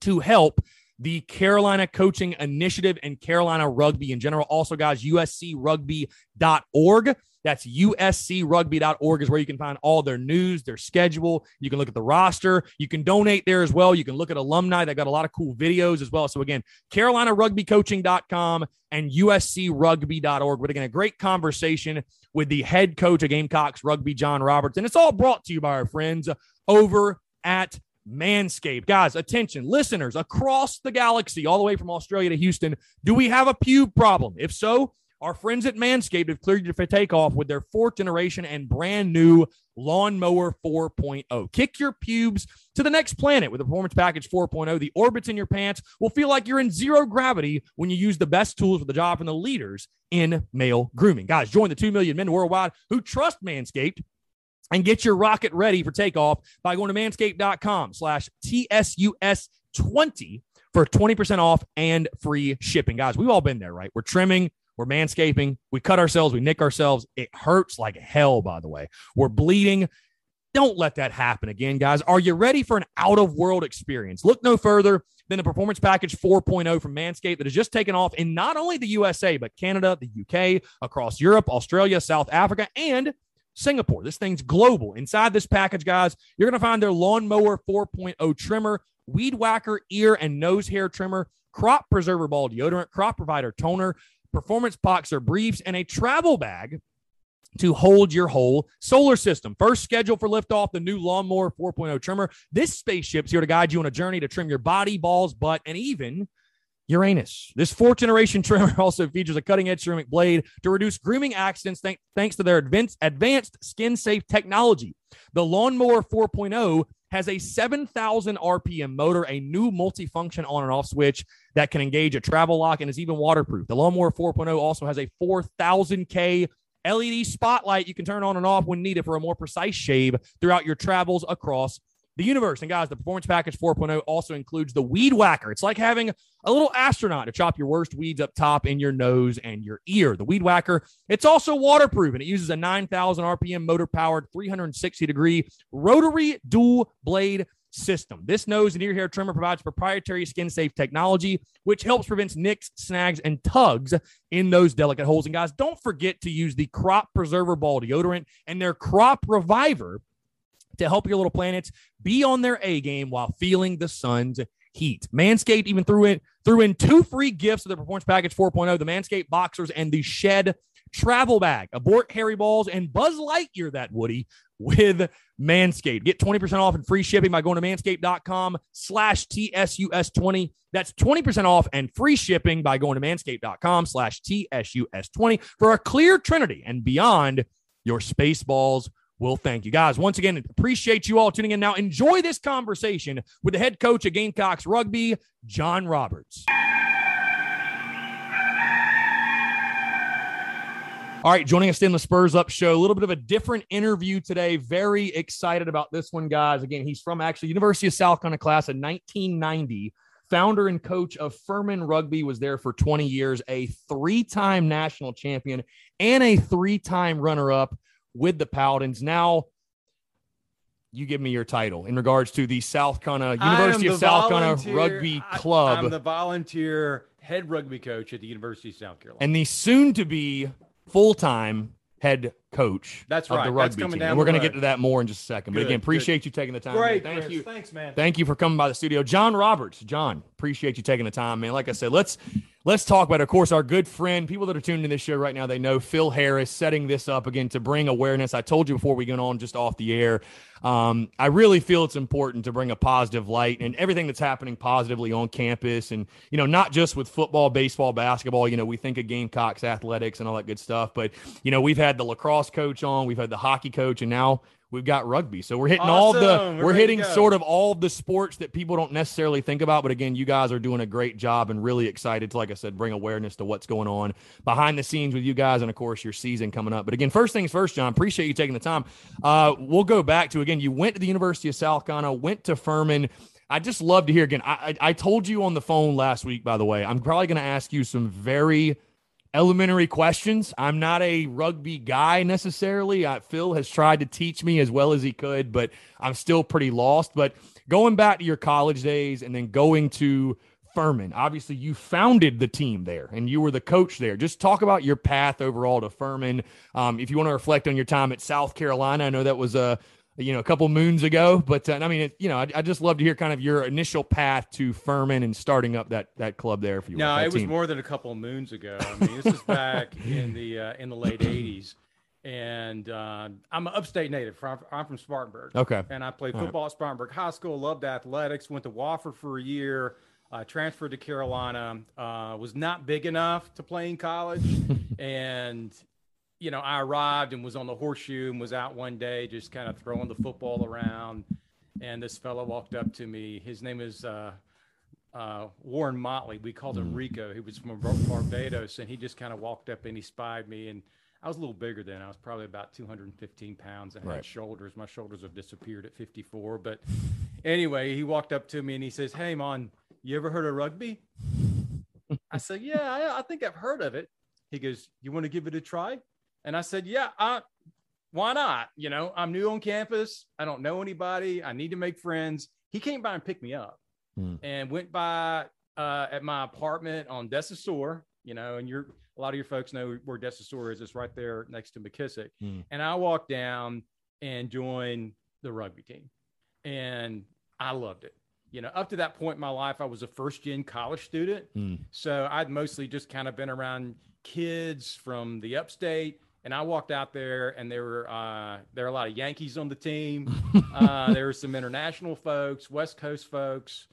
to help the Carolina Coaching Initiative and Carolina Rugby in general. Also, guys, uscrugby.org. That's uscrugby.org is where you can find all their news, their schedule. You can look at the roster. You can donate there as well. You can look at alumni. They got a lot of cool videos as well. So again, CarolinaRugbyCoaching.com and uscrugby.org. But again, a great conversation with the head coach of Gamecocks Rugby, John Roberts. And it's all brought to you by our friends over at Manscaped. Guys, attention, listeners across the galaxy, all the way from Australia to Houston. Do we have a pube problem? If so, our friends at Manscaped have cleared you for takeoff with their fourth generation and brand new Lawnmower 4.0. Kick your pubes to the next planet with the Performance Package 4.0. The orbits in your pants will feel like you're in zero gravity when you use the best tools for the job from the leaders in male grooming. Guys, join the 2 million men worldwide who trust Manscaped and get your rocket ready for takeoff by going to manscaped.com slash TSUS20 for 20% off and free shipping. Guys, we've all been there, right? We're trimming we're manscaping. We cut ourselves. We nick ourselves. It hurts like hell, by the way. We're bleeding. Don't let that happen again, guys. Are you ready for an out of world experience? Look no further than the Performance Package 4.0 from Manscaped that has just taken off in not only the USA, but Canada, the UK, across Europe, Australia, South Africa, and Singapore. This thing's global. Inside this package, guys, you're going to find their Lawnmower 4.0 trimmer, Weed Whacker ear and nose hair trimmer, Crop Preserver Ball deodorant, Crop Provider toner, performance boxer briefs, and a travel bag to hold your whole solar system. First schedule for liftoff, the new Lawnmower 4.0 trimmer. This spaceship's here to guide you on a journey to trim your body, balls, butt, and even Uranus. This fourth generation trimmer also features a cutting edge ceramic blade to reduce grooming accidents th- thanks to their advanced, advanced skin safe technology. The Lawnmower 4.0 has a 7,000 RPM motor, a new multifunction on and off switch that can engage a travel lock and is even waterproof. The Lawnmower 4.0 also has a 4,000K LED spotlight you can turn on and off when needed for a more precise shave throughout your travels across the universe. And guys, the Performance Package 4.0 also includes the Weed Whacker. It's like having a little astronaut to chop your worst weeds up top in your nose and your ear. The Weed Whacker, it's also waterproof and it uses a 9,000 RPM motor powered 360 degree rotary dual blade system. This nose and ear hair trimmer provides proprietary skin safe technology, which helps prevent nicks, snags, and tugs in those delicate holes. And guys, don't forget to use the Crop Preserver Ball deodorant and their Crop Reviver to help your little planets be on their A game while feeling the sun's heat. Manscaped even threw in threw in two free gifts of the Performance Package 4.0, the Manscaped Boxers and the Shed Travel Bag. Abort Harry Balls and Buzz Lightyear that Woody with Manscaped. Get 20% off and free shipping by going to manscaped.com slash TSUS20. That's 20% off and free shipping by going to manscaped.com slash TSUS20 for a clear trinity and beyond your space balls will thank you guys. Once again, appreciate you all tuning in. Now, enjoy this conversation with the head coach of Gamecocks Rugby, John Roberts. All right, joining us in the Spurs Up show, a little bit of a different interview today. Very excited about this one, guys. Again, he's from actually University of South Carolina class of 1990. Founder and coach of Furman Rugby was there for 20 years, a three-time national champion and a three-time runner-up with the Paladins. Now, you give me your title in regards to the South Carolina University of South Carolina Rugby Club. I'm the volunteer head rugby coach at the University of South Carolina. And the soon to be full time head coach. That's of right. the That's rugby coming team. down And we're going to get to that more in just a second. But Good, again, good. appreciate you taking the time. Great, man. Thank Chris. you. Thanks, man. Thank you for coming by the studio, John Roberts. John, appreciate you taking the time, man. Like I said, let's let's talk about, it. of course, our good friend. People that are tuned in this show right now, they know Phil Harris setting this up again to bring awareness. I told you before we went on just off the air. Um, I really feel it's important to bring a positive light and everything that's happening positively on campus, and you know, not just with football, baseball, basketball. You know, we think of Gamecocks athletics and all that good stuff, but you know, we've had the lacrosse coach on, we've had the hockey coach, and now we've got rugby. So we're hitting all the We're we're hitting sort of all the sports that people don't necessarily think about. But again, you guys are doing a great job and really excited to, like I said, bring awareness to what's going on behind the scenes with you guys, and of course your season coming up. But again, first things first, John. Appreciate you taking the time. Uh, we'll go back to again. You went to the University of South Carolina, went to Furman. I just love to hear again. I, I I told you on the phone last week, by the way. I'm probably going to ask you some very elementary questions. I'm not a rugby guy necessarily. Uh, Phil has tried to teach me as well as he could, but I'm still pretty lost. But going back to your college days and then going to Furman, obviously you founded the team there and you were the coach there. Just talk about your path overall to Furman. Um, if you want to reflect on your time at South Carolina, I know that was a you know a couple moons ago, but uh, I mean, it, you know, I, I just love to hear kind of your initial path to Furman and starting up that that club there If you. No, that it was more than a couple of moons ago. I mean, this is back in the uh, in the late '80s, and uh, I'm an upstate native. From, I'm from Spartanburg. Okay. And I played All right. football at Spartanburg High School. Loved athletics. Went to Wofford for a year. Uh, transferred to Carolina. Uh, was not big enough to play in college, and you know, I arrived and was on the horseshoe and was out one day just kind of throwing the football around. And this fellow walked up to me. His name is uh, uh, Warren Motley. We called him Rico. He was from Barbados. And he just kind of walked up and he spied me. And I was a little bigger then. I was probably about 215 pounds. I had Right. shoulders. My shoulders have disappeared at 54. But anyway, he walked up to me and he says, Hey, Mon, you ever heard of rugby? I said, Yeah, I, I think I've heard of it. He goes, You want to give it a try? And I said, Yeah, I, why not? You know, I'm new on campus. I don't know anybody. I need to make friends. He came by and picked me up Hmm. and went by uh, at my apartment on DeSaussure, you know, and you're a lot of your folks know where DeSaussure is. It's right there next to McKissick. Hmm. And I walked down and joined the rugby team. And I loved it. You know, up to that point in my life, I was a first gen college student. Hmm. So I'd mostly just kind of been around kids from the upstate. And I walked out there, and there were uh, there were a lot of Yankees on the team. uh, there were some international folks, West Coast folks,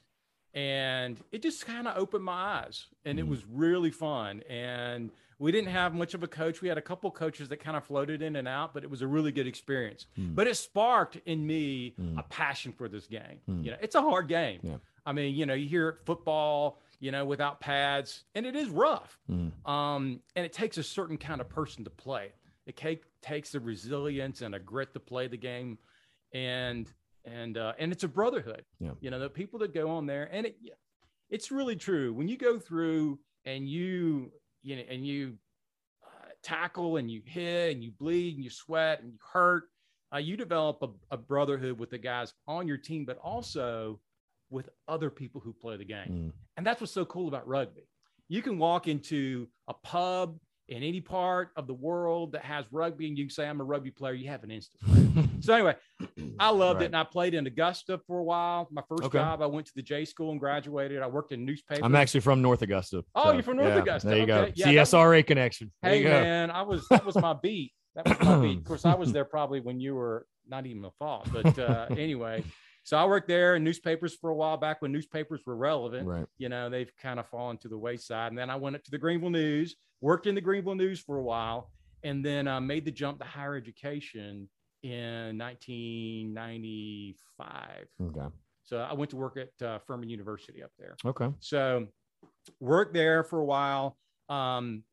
and it just kind of opened my eyes, and it was really fun. And we didn't have much of a coach. We had a couple coaches that kind of floated in and out, but it was a really good experience. But it sparked in me a passion for this game. You know, it's a hard game. Yeah. I mean, you know, you hear football, you know, without pads, and it is rough. Um, and it takes a certain kind of person to play. It take, takes a resilience and a grit to play the game, and and uh, and it's a brotherhood. Yeah. You know, the people that go on there, and it, it's really true. When you go through and you you know and you uh, tackle and you hit and you bleed and you sweat and you hurt, uh, you develop a, a, brotherhood with the guys on your team, but also with other people who play the game. Mm. And that's what's so cool about rugby. You can walk into a pub in any part of the world that has rugby and you can say i'm a rugby player you have an instant so anyway i loved right. it and i played in augusta for a while my first okay. job i went to the j school and graduated i worked in newspapers i'm actually from north augusta oh so, you're from north yeah, augusta there you okay. go yeah, csra was, connection there hey man i was that was my beat that was my beat of course i was there probably when you were not even a thought but uh, anyway so I worked there in newspapers for a while back when newspapers were relevant. Right. You know, they've kind of fallen to the wayside. And then I went up to the Greenville News, worked in the Greenville News for a while, and then uh, made the jump to higher education in 1995. Okay. So I went to work at uh, Furman University up there. Okay. So worked there for a while. Um,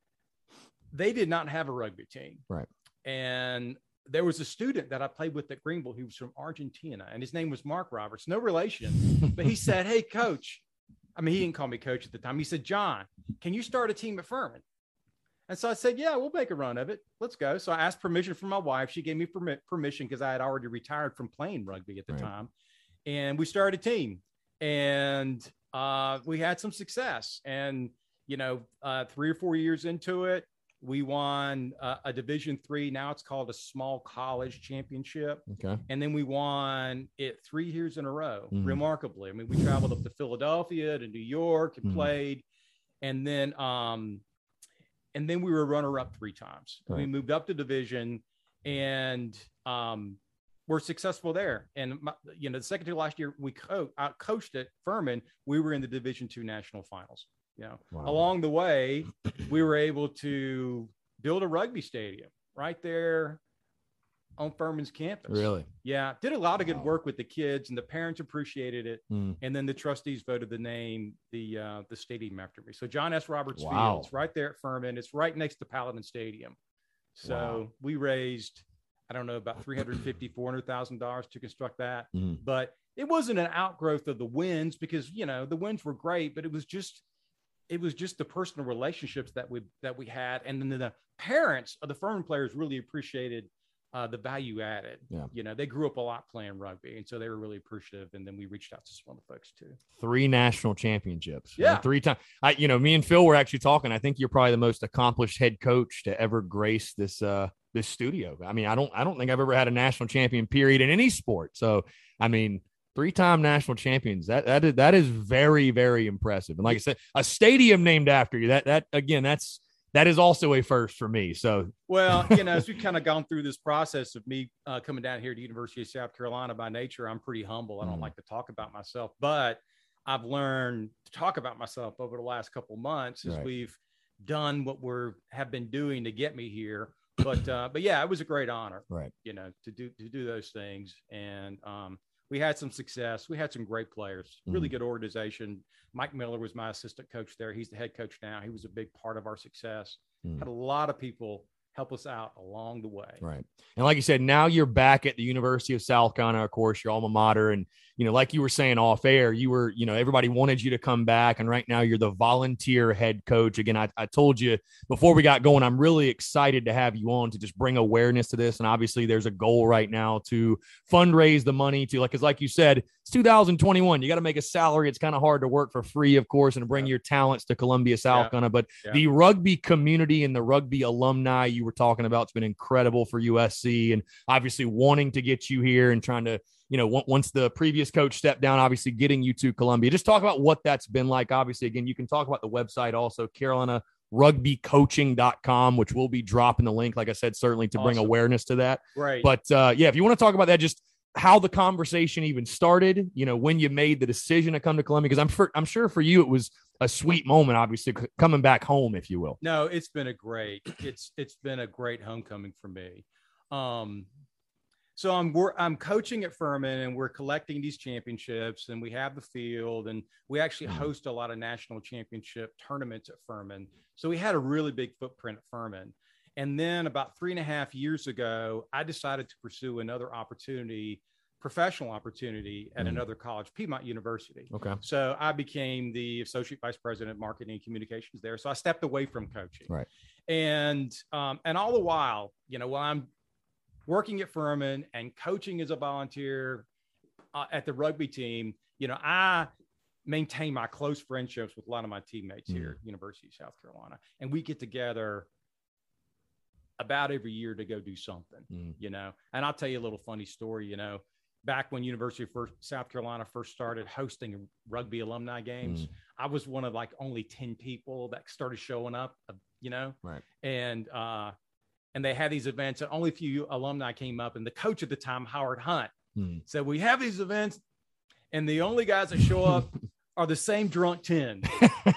they did not have a rugby team. Right. And there was a student that I played with at Greenville who was from Argentina, and his name was Mark Roberts, no relation. but he said, Hey, coach. I mean, he didn't call me coach at the time. He said, John, can you start a team at Furman? And so I said, Yeah, we'll make a run of it. Let's go. So I asked permission from my wife. She gave me permit, permission because I had already retired from playing rugby at the right. time. And we started a team and uh, we had some success. And, you know, uh, three or four years into it, we won uh, a division three now it's called a small college championship okay and then we won it three years in a row mm-hmm. remarkably i mean we traveled up to philadelphia to new york and mm-hmm. played and then um and then we were runner up three times right. we moved up to division and um we're successful there and my, you know the second to last year we co- I coached at furman we were in the division two national finals you know, wow. along the way, we were able to build a rugby stadium right there on Furman's campus. Really? Yeah. Did a lot of good work with the kids, and the parents appreciated it. Mm. And then the trustees voted the name the uh, the stadium after me. So John S. Roberts wow. Fields, right there at Furman. It's right next to Paladin Stadium. So wow. we raised, I don't know, about 350, 400,000 dollars to construct that. Mm. But it wasn't an outgrowth of the wins because you know the wins were great, but it was just it was just the personal relationships that we that we had, and then the parents of the Furman players really appreciated uh, the value added. Yeah. You know, they grew up a lot playing rugby, and so they were really appreciative. And then we reached out to some other folks too. Three national championships. Yeah, three times. I, you know, me and Phil were actually talking. I think you're probably the most accomplished head coach to ever grace this uh this studio. I mean, I don't I don't think I've ever had a national champion period in any sport. So, I mean, three-time national champions. That that is that is very very impressive. And like I said, a stadium named after you. That that again, that's that is also a first for me. So well, you know, as we've kind of gone through this process of me uh, coming down here to University of South Carolina by nature, I'm pretty humble. I don't mm. like to talk about myself, but I've learned to talk about myself over the last couple months as right. we've done what we're have been doing to get me here. But uh, but yeah, it was a great honor, right? You know, to do to do those things, and um, we had some success. We had some great players, really mm-hmm. good organization. Mike Miller was my assistant coach there. He's the head coach now. He was a big part of our success. Mm-hmm. Had a lot of people help us out along the way. Right. And like you said, now you're back at the University of South Carolina, of course, your alma mater. And, you know, like you were saying off air, you were, you know, everybody wanted you to come back. And right now you're the volunteer head coach. Again, I, I told you before we got going, I'm really excited to have you on to just bring awareness to this. And obviously there's a goal right now to fundraise the money to like, cause like you said, it's 2021. You got to make a salary. It's kind of hard to work for free, of course, and bring yeah. your talents to Columbia, South yeah. Carolina. But yeah. the rugby community and the rugby alumni you were talking about, it's been incredible for USC and obviously wanting to get you here and trying to you know, once the previous coach stepped down, obviously getting you to Columbia. Just talk about what that's been like. Obviously, again, you can talk about the website also, Carolina rugbycoaching.com, which we'll be dropping the link, like I said, certainly to awesome. bring awareness to that. Right. But uh, yeah, if you want to talk about that, just how the conversation even started, you know, when you made the decision to come to Columbia, because I'm for, I'm sure for you it was a sweet moment, obviously coming back home, if you will. No, it's been a great, it's it's been a great homecoming for me. Um, so I'm we're, I'm coaching at Furman and we're collecting these championships and we have the field and we actually mm-hmm. host a lot of national championship tournaments at Furman. So we had a really big footprint at Furman. And then about three and a half years ago, I decided to pursue another opportunity, professional opportunity at mm. another college, Piedmont University. Okay. So I became the associate vice president of marketing and communications there. So I stepped away from coaching. Right. And um, and all the while, you know, while I'm working at Furman and coaching as a volunteer uh, at the rugby team, you know, I maintain my close friendships with a lot of my teammates mm. here at University of South Carolina, and we get together about every year to go do something, mm. you know. And I'll tell you a little funny story, you know. Back when University of first, South Carolina first started hosting rugby alumni games, mm. I was one of like only 10 people that started showing up, uh, you know. Right. And uh and they had these events and only a few alumni came up and the coach at the time, Howard Hunt, mm. said, We have these events, and the only guys that show up are the same drunk 10.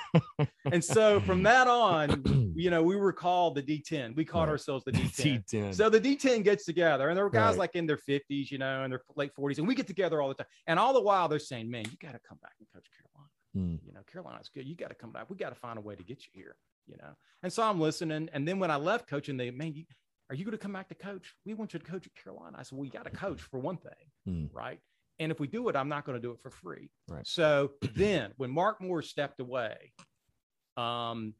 and so from that on, you know, we were called the D10. We called right. ourselves the D10. D10. So the D10 gets together, and there were guys right. like in their 50s, you know, in their late 40s, and we get together all the time. And all the while, they're saying, man, you got to come back and coach Carolina. Mm. You know, Carolina's good. You got to come back. We got to find a way to get you here, you know. And so I'm listening. And then when I left coaching, they, man, you, are you going to come back to coach? We want you to coach at Carolina. I said, well, you got to coach for one thing, mm. right? And if we do it, I'm not going to do it for free. Right. So then when Mark Moore stepped away, um,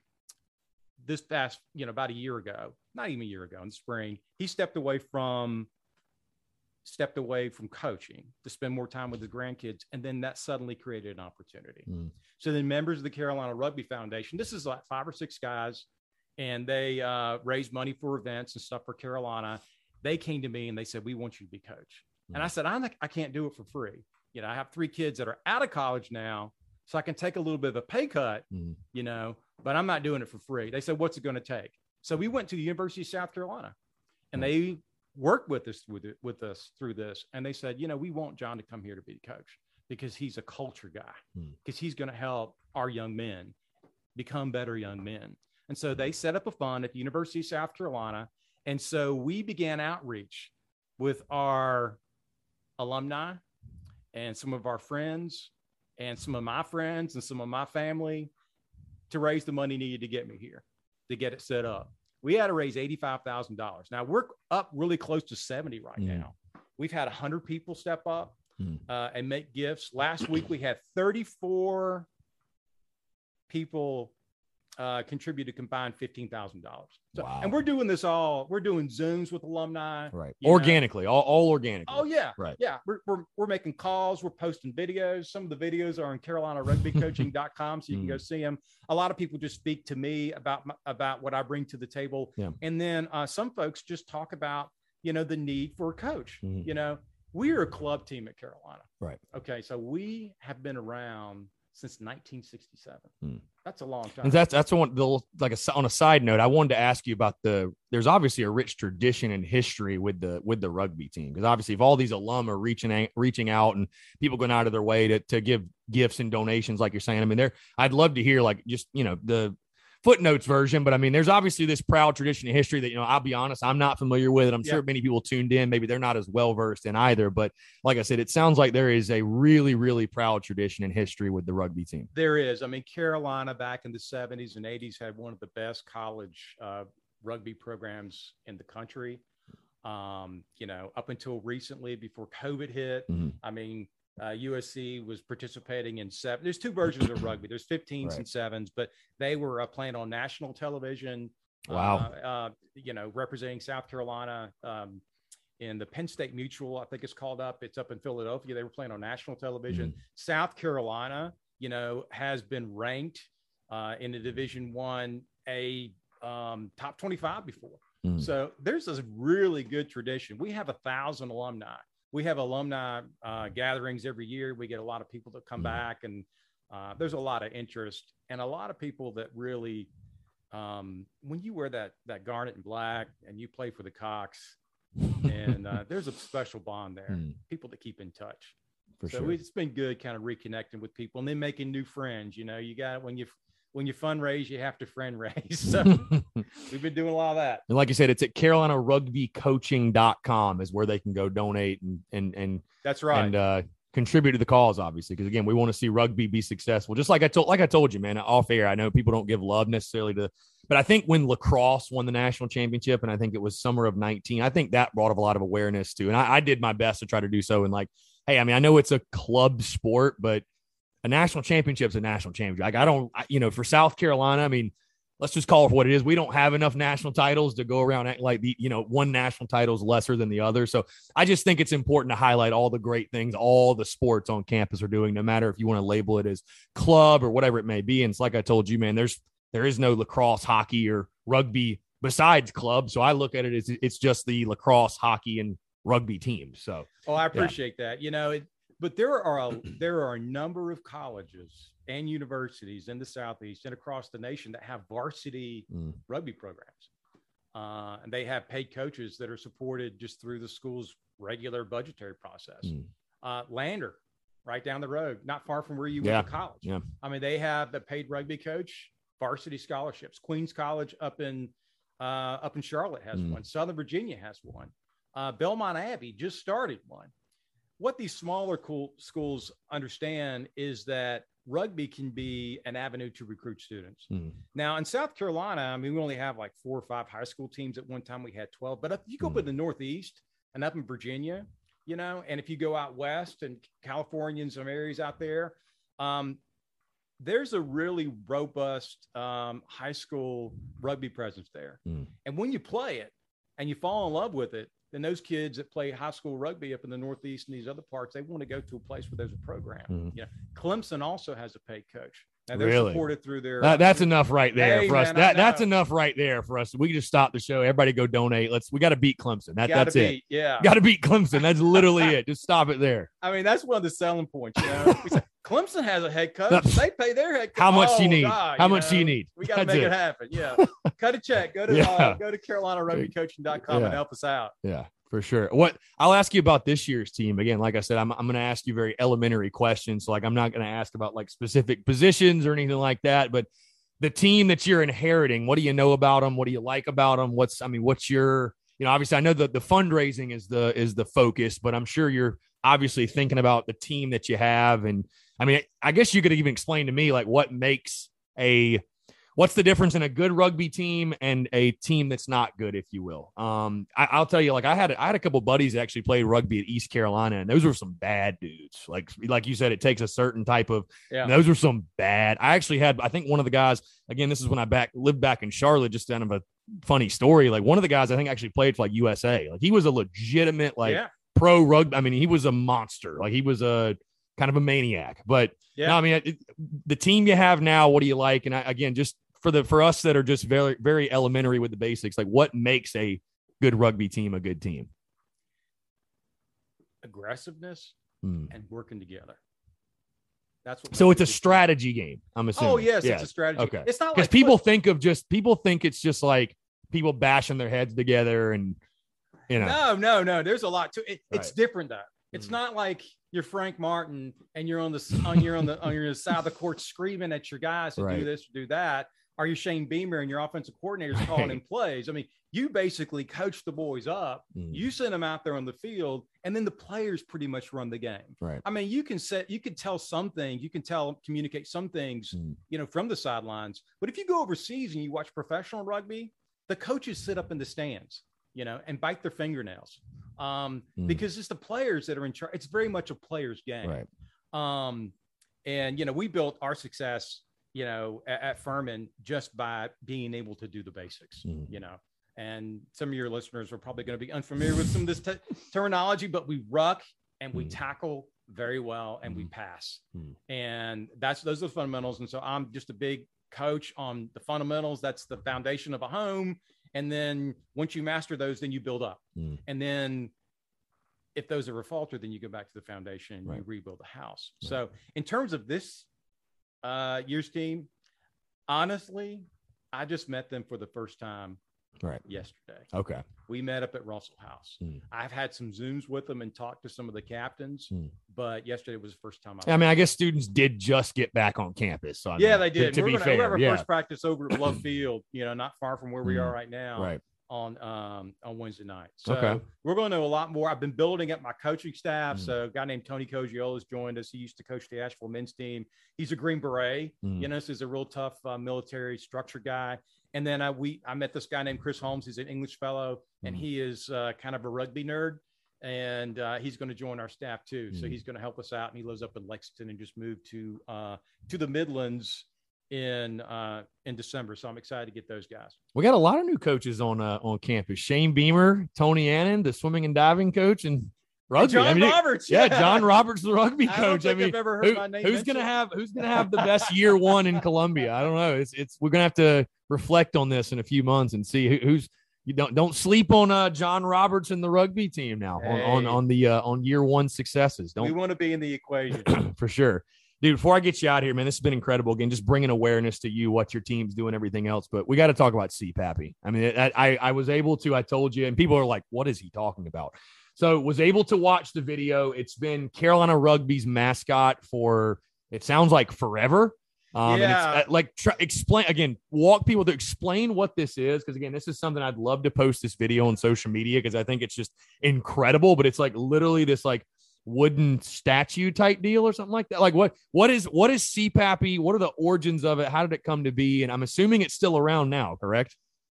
this past, you know, about a year ago, not even a year ago in the spring, he stepped away from stepped away from coaching to spend more time with his grandkids. And then that suddenly created an opportunity. Mm. So then members of the Carolina Rugby Foundation, this is like five or six guys, and they uh, raise money for events and stuff for Carolina. They came to me and they said, We want you to be coach. And I said, I'm, I can't do it for free. You know, I have three kids that are out of college now, so I can take a little bit of a pay cut, mm. you know, but I'm not doing it for free. They said, what's it going to take? So we went to the University of South Carolina and they worked with us with it, with us through this. And they said, you know, we want John to come here to be the coach because he's a culture guy, because mm. he's going to help our young men become better young men. And so they set up a fund at the University of South Carolina. And so we began outreach with our alumni and some of our friends and some of my friends and some of my family to raise the money needed to get me here to get it set up. We had to raise $85,000. Now we're up really close to 70 right mm. now. We've had 100 people step up mm. uh, and make gifts. Last week we had 34 people uh, contributed combined fifteen thousand dollars. Wow. and we're doing this all. We're doing Zooms with alumni, right? Organically, all, all organically. Oh yeah, right. Yeah, we're, we're we're making calls. We're posting videos. Some of the videos are on CarolinaRugbyCoaching.com, so you can go mm. see them. A lot of people just speak to me about my, about what I bring to the table, yeah. and then uh, some folks just talk about you know the need for a coach. Mm-hmm. You know, we're a club team at Carolina, right? Okay, so we have been around since 1967. Hmm. That's a long time. And that's that's one the like a, on a side note. I wanted to ask you about the. There's obviously a rich tradition and history with the with the rugby team because obviously if all these alum are reaching reaching out and people going out of their way to to give gifts and donations like you're saying. I mean, there I'd love to hear like just you know the footnotes version, but I mean, there's obviously this proud tradition of history that, you know, I'll be honest, I'm not familiar with it. I'm yeah. sure many people tuned in, maybe they're not as well versed in either. But like I said, it sounds like there is a really, really proud tradition in history with the rugby team. There is. I mean, Carolina back in the 70s and 80s had one of the best college uh, rugby programs in the country. Um, you know, up until recently before COVID hit, mm-hmm. I mean, uh, USC was participating in seven. There's two versions of rugby. There's 15s right. and sevens, but they were uh, playing on national television. Wow. Uh, uh, you know, representing South Carolina um, in the Penn State Mutual, I think it's called up. It's up in Philadelphia. They were playing on national television. Mm. South Carolina, you know, has been ranked uh, in the Division One A um, top 25 before. Mm. So there's a really good tradition. We have a thousand alumni we have alumni uh, gatherings every year. We get a lot of people that come mm-hmm. back, and uh, there's a lot of interest and a lot of people that really, um, when you wear that that garnet and black and you play for the Cocks, and uh, there's a special bond there. Mm. People that keep in touch. For so sure. it's been good, kind of reconnecting with people and then making new friends. You know, you got when you when you fundraise, you have to friend raise. So we've been doing a lot of that. And like you said, it's at carolinarugbycoaching.com is where they can go donate and and and that's right. And uh contribute to the cause, obviously, because again, we want to see rugby be successful. Just like I told like I told you, man, off air. I know people don't give love necessarily to but I think when lacrosse won the national championship, and I think it was summer of 19, I think that brought up a lot of awareness too. And I, I did my best to try to do so. And like, hey, I mean, I know it's a club sport, but a national championship is a national championship. Like I don't, I, you know, for South Carolina, I mean, let's just call it what it is. We don't have enough national titles to go around acting like the, you know, one national title is lesser than the other. So I just think it's important to highlight all the great things all the sports on campus are doing, no matter if you want to label it as club or whatever it may be. And it's like I told you, man, there's there is no lacrosse, hockey, or rugby besides club. So I look at it as it's just the lacrosse, hockey, and rugby teams. So oh, I appreciate yeah. that. You know, it, but there are a, there are a number of colleges and universities in the southeast and across the nation that have varsity mm. rugby programs, uh, and they have paid coaches that are supported just through the school's regular budgetary process. Mm. Uh, Lander, right down the road, not far from where you yeah. went to college. Yeah. I mean, they have the paid rugby coach, varsity scholarships. Queens College up in uh, up in Charlotte has mm. one. Southern Virginia has one. Uh, Belmont Abbey just started one. What these smaller cool schools understand is that rugby can be an avenue to recruit students. Mm. Now, in South Carolina, I mean, we only have like four or five high school teams. At one time, we had 12. But if you go mm. up in the Northeast and up in Virginia, you know, and if you go out west and California and some areas out there, um, there's a really robust um, high school rugby presence there. Mm. And when you play it and you fall in love with it, then those kids that play high school rugby up in the Northeast and these other parts, they want to go to a place where there's a program. Mm. You know, Clemson also has a paid coach. Now they're really? supported through their. That, that's enough right there hey, for us. Man, that that's enough right there for us. We can just stop the show. Everybody go donate. Let's. We got to beat Clemson. That, that's beat, it. Yeah, got to beat Clemson. That's literally it. Just stop it there. I mean, that's one of the selling points. You know, Clemson has a head coach. they pay their head coach. How much oh, do you need? God, How you much know? do you need? We got to make it. it. happen. Yeah, cut a check. Go to yeah. uh, go to CarolinaRugbyCoaching.com yeah. and help us out. Yeah for sure. What I'll ask you about this year's team again, like I said, I'm, I'm going to ask you very elementary questions. So like, I'm not going to ask about like specific positions or anything like that, but the team that you're inheriting, what do you know about them? What do you like about them? What's, I mean, what's your, you know, obviously I know that the fundraising is the, is the focus, but I'm sure you're obviously thinking about the team that you have. And I mean, I guess you could even explain to me like what makes a, what's the difference in a good rugby team and a team that's not good, if you will? Um, I, will tell you, like I had I had a couple buddies that actually played rugby at East Carolina, and those were some bad dudes. Like like you said, it takes a certain type of. Yeah. Those were some bad. I actually had I think one of the guys again. This is when I back lived back in Charlotte. Just kind of a funny story. Like one of the guys I think actually played for like USA. Like he was a legitimate like yeah. pro rugby. I mean, he was a monster. Like he was a kind of a maniac. But yeah, no, I mean, it, the team you have now, what do you like? And I, again, just for the for us that are just very very elementary with the basics, like what makes a good rugby team a good team? Aggressiveness hmm. and working together. That's what. So it's a strategy game. game. I'm assuming. Oh yes, yes, it's a strategy. Okay. It's not because like people think of just people think it's just like people bashing their heads together and you know. No, no, no. There's a lot to it. It's right. different though. It's mm-hmm. not like you're Frank Martin and you're on the on you're on the on your side of the court screaming at your guys to right. do this or do that. Are you Shane Beamer and your offensive coordinator right. calling in plays? I mean, you basically coach the boys up. Mm. You send them out there on the field, and then the players pretty much run the game. Right. I mean, you can set, you can tell some things, you can tell, communicate some things, mm. you know, from the sidelines. But if you go overseas and you watch professional rugby, the coaches sit up in the stands, you know, and bite their fingernails, um, mm. because it's the players that are in charge. It's very much a player's game. Right. Um, and you know, we built our success you know, at, at Furman just by being able to do the basics, mm. you know. And some of your listeners are probably going to be unfamiliar with some of this te- terminology, but we ruck and we mm. tackle very well and we pass. Mm. And that's those are the fundamentals. And so I'm just a big coach on the fundamentals. That's the foundation of a home. And then once you master those, then you build up. Mm. And then if those are a falter, then you go back to the foundation and right. you rebuild the house. Right. So in terms of this uh, year's team, honestly, I just met them for the first time right yesterday. Okay. We met up at Russell House. Mm. I've had some Zooms with them and talked to some of the captains, mm. but yesterday was the first time I, I mean, I guess students did just get back on campus. So I yeah, mean, they did. To, to we're be gonna, fair, we have our yeah. first practice over at Love Field, you know, not far from where we mm. are right now. Right on um, on Wednesday night. So okay. we're going to know a lot more. I've been building up my coaching staff. Mm. So a guy named Tony Cogiola has joined us. He used to coach the Asheville men's team. He's a Green Beret. Mm. You know, this is a real tough uh, military structure guy. And then I we I met this guy named Chris Holmes. He's an English fellow, mm. and he is uh, kind of a rugby nerd. And uh, he's going to join our staff too. So mm. he's going to help us out. And he lives up in Lexington and just moved to uh, to the Midlands in uh, in December. So I'm excited to get those guys. We got a lot of new coaches on uh, on campus. Shane Beamer, Tony Annan, the swimming and diving coach, and rugby. John I mean, Roberts, yeah. yeah. John Roberts, the rugby I coach. I, think mean, I've ever heard who- my name who's gonna have who's gonna have the best year one in Columbia? I don't know. It's it's we're gonna have to reflect on this in a few months and see who, who's. You don't don't sleep on uh, John Roberts and the rugby team now on on, on the uh, on year one successes. Don't We want to be in the equation. for sure. Dude, before I get you out here, man, this has been incredible. Again, just bringing awareness to you, what your team's doing, everything else. But we got to talk about CPAPI. I mean, I, I, I was able to, I told you, and people are like, what is he talking about? So was able to watch the video. It's been Carolina Rugby's mascot for, it sounds like forever. Um, Yeah. and it's, uh, like try, explain again, walk people to explain what this is. Cause again, this is something I'd love to post this video on social media because I think it's just incredible. But it's like literally this like wooden statue type deal or something like that. Like what what is what is CPAPI? What are the origins of it? How did it come to be? And I'm assuming it's still around now, correct?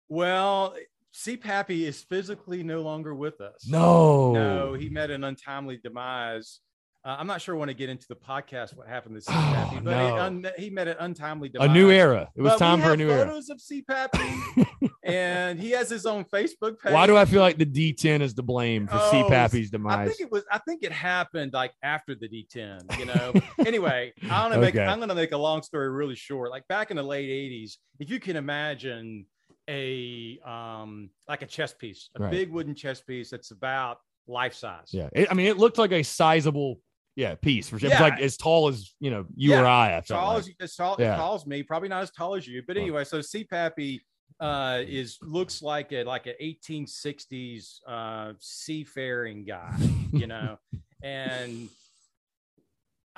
well, CPAPI is physically no longer with us. No. No, he met an untimely demise. Uh, I'm not sure I want to get into the podcast what happened to Oh, CPAPI, but he, no. un- he met an untimely demise. a new era. It was But time for a new era. photos of CPAPI, and he has his own Facebook page. Why do I feel like the D10 is to blame for Oh, CPAPI's I demise? think it was. I think it happened like after the D10. You know. anyway, I'm gonna make. Okay. I'm gonna make a long story really short. Like back in the late '80s, if you can imagine a um like a chess piece, a Right. big wooden chess piece that's about life size. yeah. It- I mean, it looked like a sizable yeah piece for sure. Yeah. like as tall as you know you Yeah. or I. I tall like. as, as tall Yeah. as tall as me, probably not as tall as you, but anyway. So CPAPI uh, is looks like a like an 1860s uh, seafaring guy, you know, and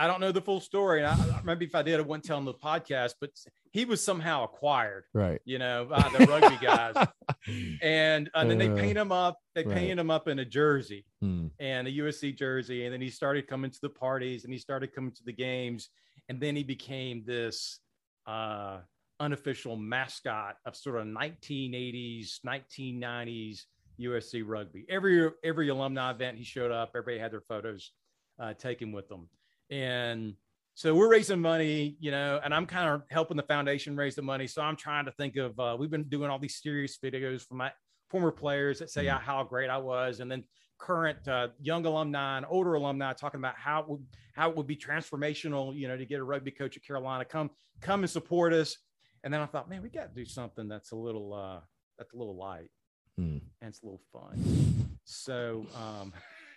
I don't know the full story. And I, maybe if I did, I wouldn't tell him the podcast, but he was somehow acquired, right. you know, by the rugby guys, and, and then they Uh, paint him up. They right. paint him up in a jersey Hmm. and a USC jersey. And then he started coming to the parties and he started coming to the games. And then he became this uh, unofficial mascot of sort of 1980s, 1990s USC rugby. Every every alumni event he showed up, everybody had their photos uh, taken with them. And so we're raising money, you know, and I'm kind of helping the foundation raise the money. So I'm trying to think of, uh, we've been doing all these serious videos for my former players that say Mhm. how great I was. And then current uh, young alumni and older alumni talking about how it would, how it would be transformational, you know, to get a rugby coach at Carolina, come, come and support us. And then I thought, man, we got to do something that's a little, uh, that's a little light Hmm. and it's a little fun. So, um,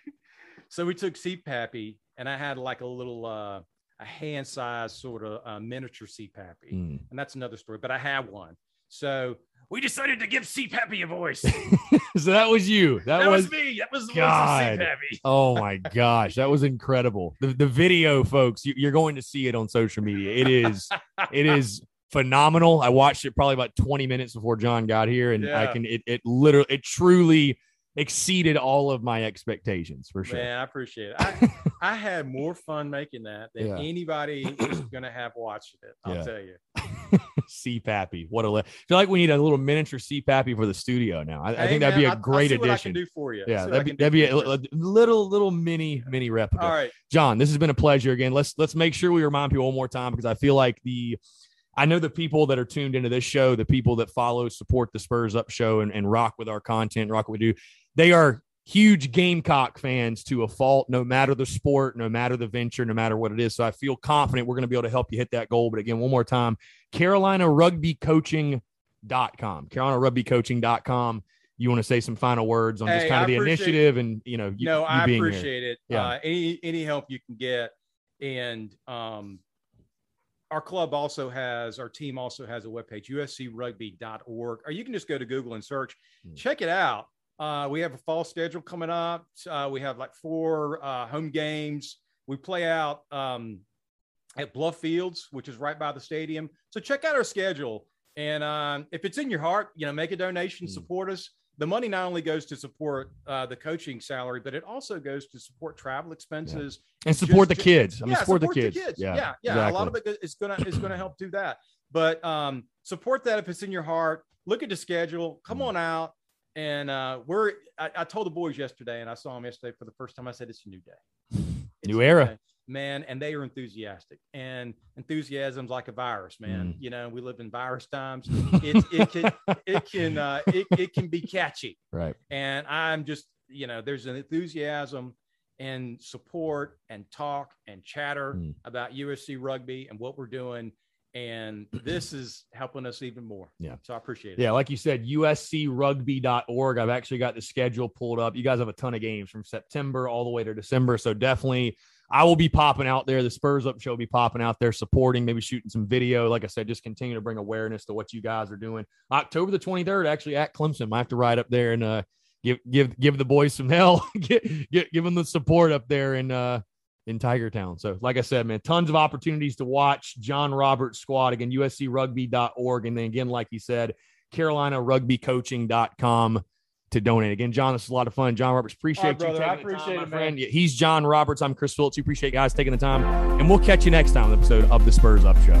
so we took CPAPI and I had like a little, uh, a hand sized sort of uh, miniature CPAPI. Hmm. And that's another story, but I have one. So we decided to give CPAPI a voice. so that was you. That, That was was me. That was the God. voice of. Oh my gosh, that was incredible. The, the video, folks, you, you're going to see it on social media. It is, it is phenomenal. I watched it probably about 20 minutes before John got here, and I can, it, it literally, it truly exceeded all of my expectations for sure. Man, I appreciate it. I, I had more fun making that than Yeah. anybody is going to have watching it. I'll Yeah. tell you. CPAPI, what a, li- I feel like we need a little miniature CPAPI for the studio now. I, I Hey, think that'd be a great I addition. can do for you. Yeah, I that'd be that'd be a, a little little mini mini replica. All right. John, this has been a pleasure again. Let's let's make sure we remind people one more time because I feel like the I know the people that are tuned into this show, the people that follow, support the Spurs Up show and, and rock with our content, rock what we do, they are huge Gamecock fans to a fault, no matter the sport, no matter the venture, no matter what it is. So I feel confident we're going to be able to help you hit that goal. But again, one more time, Carolina Rugby Coaching.com. Carolina Rugby Coaching.com. You want to say some final words on just kind of I the initiative and you know you, no, you I being here. appreciate it. Yeah. Uh, any any help you can get, and um, our club also has our team also has a webpage uscrugby.org, or you can just go to Google and search. Hmm. Check it out. Uh, we have a fall schedule coming up. Uh, we have like four uh, home games. We play out um, at Bluff Fields, which is right by the stadium. So check out our schedule. And um, if it's in your heart, you know, make a donation, Hmm. support us. The money not only goes to support uh, the coaching salary, but it also goes to support travel expenses. and support Just- the kids. I mean, yeah, support, the kids. Yeah, yeah, exactly. A lot of it is gonna is gonna help do that. But um, support that if it's in your heart. Look at the schedule. Come Mm. on out. And uh, we're. I, I told the boys yesterday, and I saw them yesterday for the first time. I said, "It's a new day, It's New era. day. man, and they are enthusiastic. And enthusiasm's like a virus, man. Mm. You know, we live in virus times. It, it can it can uh, it, it can be catchy, right? And I'm just you know, there's an enthusiasm and support and talk and chatter mm. about USC rugby and what we're doing. And this is helping us even more. Yeah. So I appreciate it. Yeah. Like you said, uscrugby.org. I've actually got the schedule pulled up. You guys have a ton of games from September all the way to December. So definitely I will be popping out there. The Spurs Up Show will be popping out there, supporting, maybe shooting some video. Like I said, just continue to bring awareness to what you guys are doing. October the 23rd, actually at Clemson. I have to ride up there and uh, give give give the boys some hell. get, get, give them the support up there and uh in Tiger Town. So, like I said, man, tons of opportunities to watch John Roberts squad again, uscrugby.org. And then again, like you said, CarolinaRugbyCoaching.com to donate. Again, John, this is a lot of fun. John Roberts, appreciate right, you. I appreciate time, it, friend. He's John Roberts. I'm Chris Phillips. We appreciate you guys taking the time. And we'll catch you next time on the episode of the Spurs Up Show.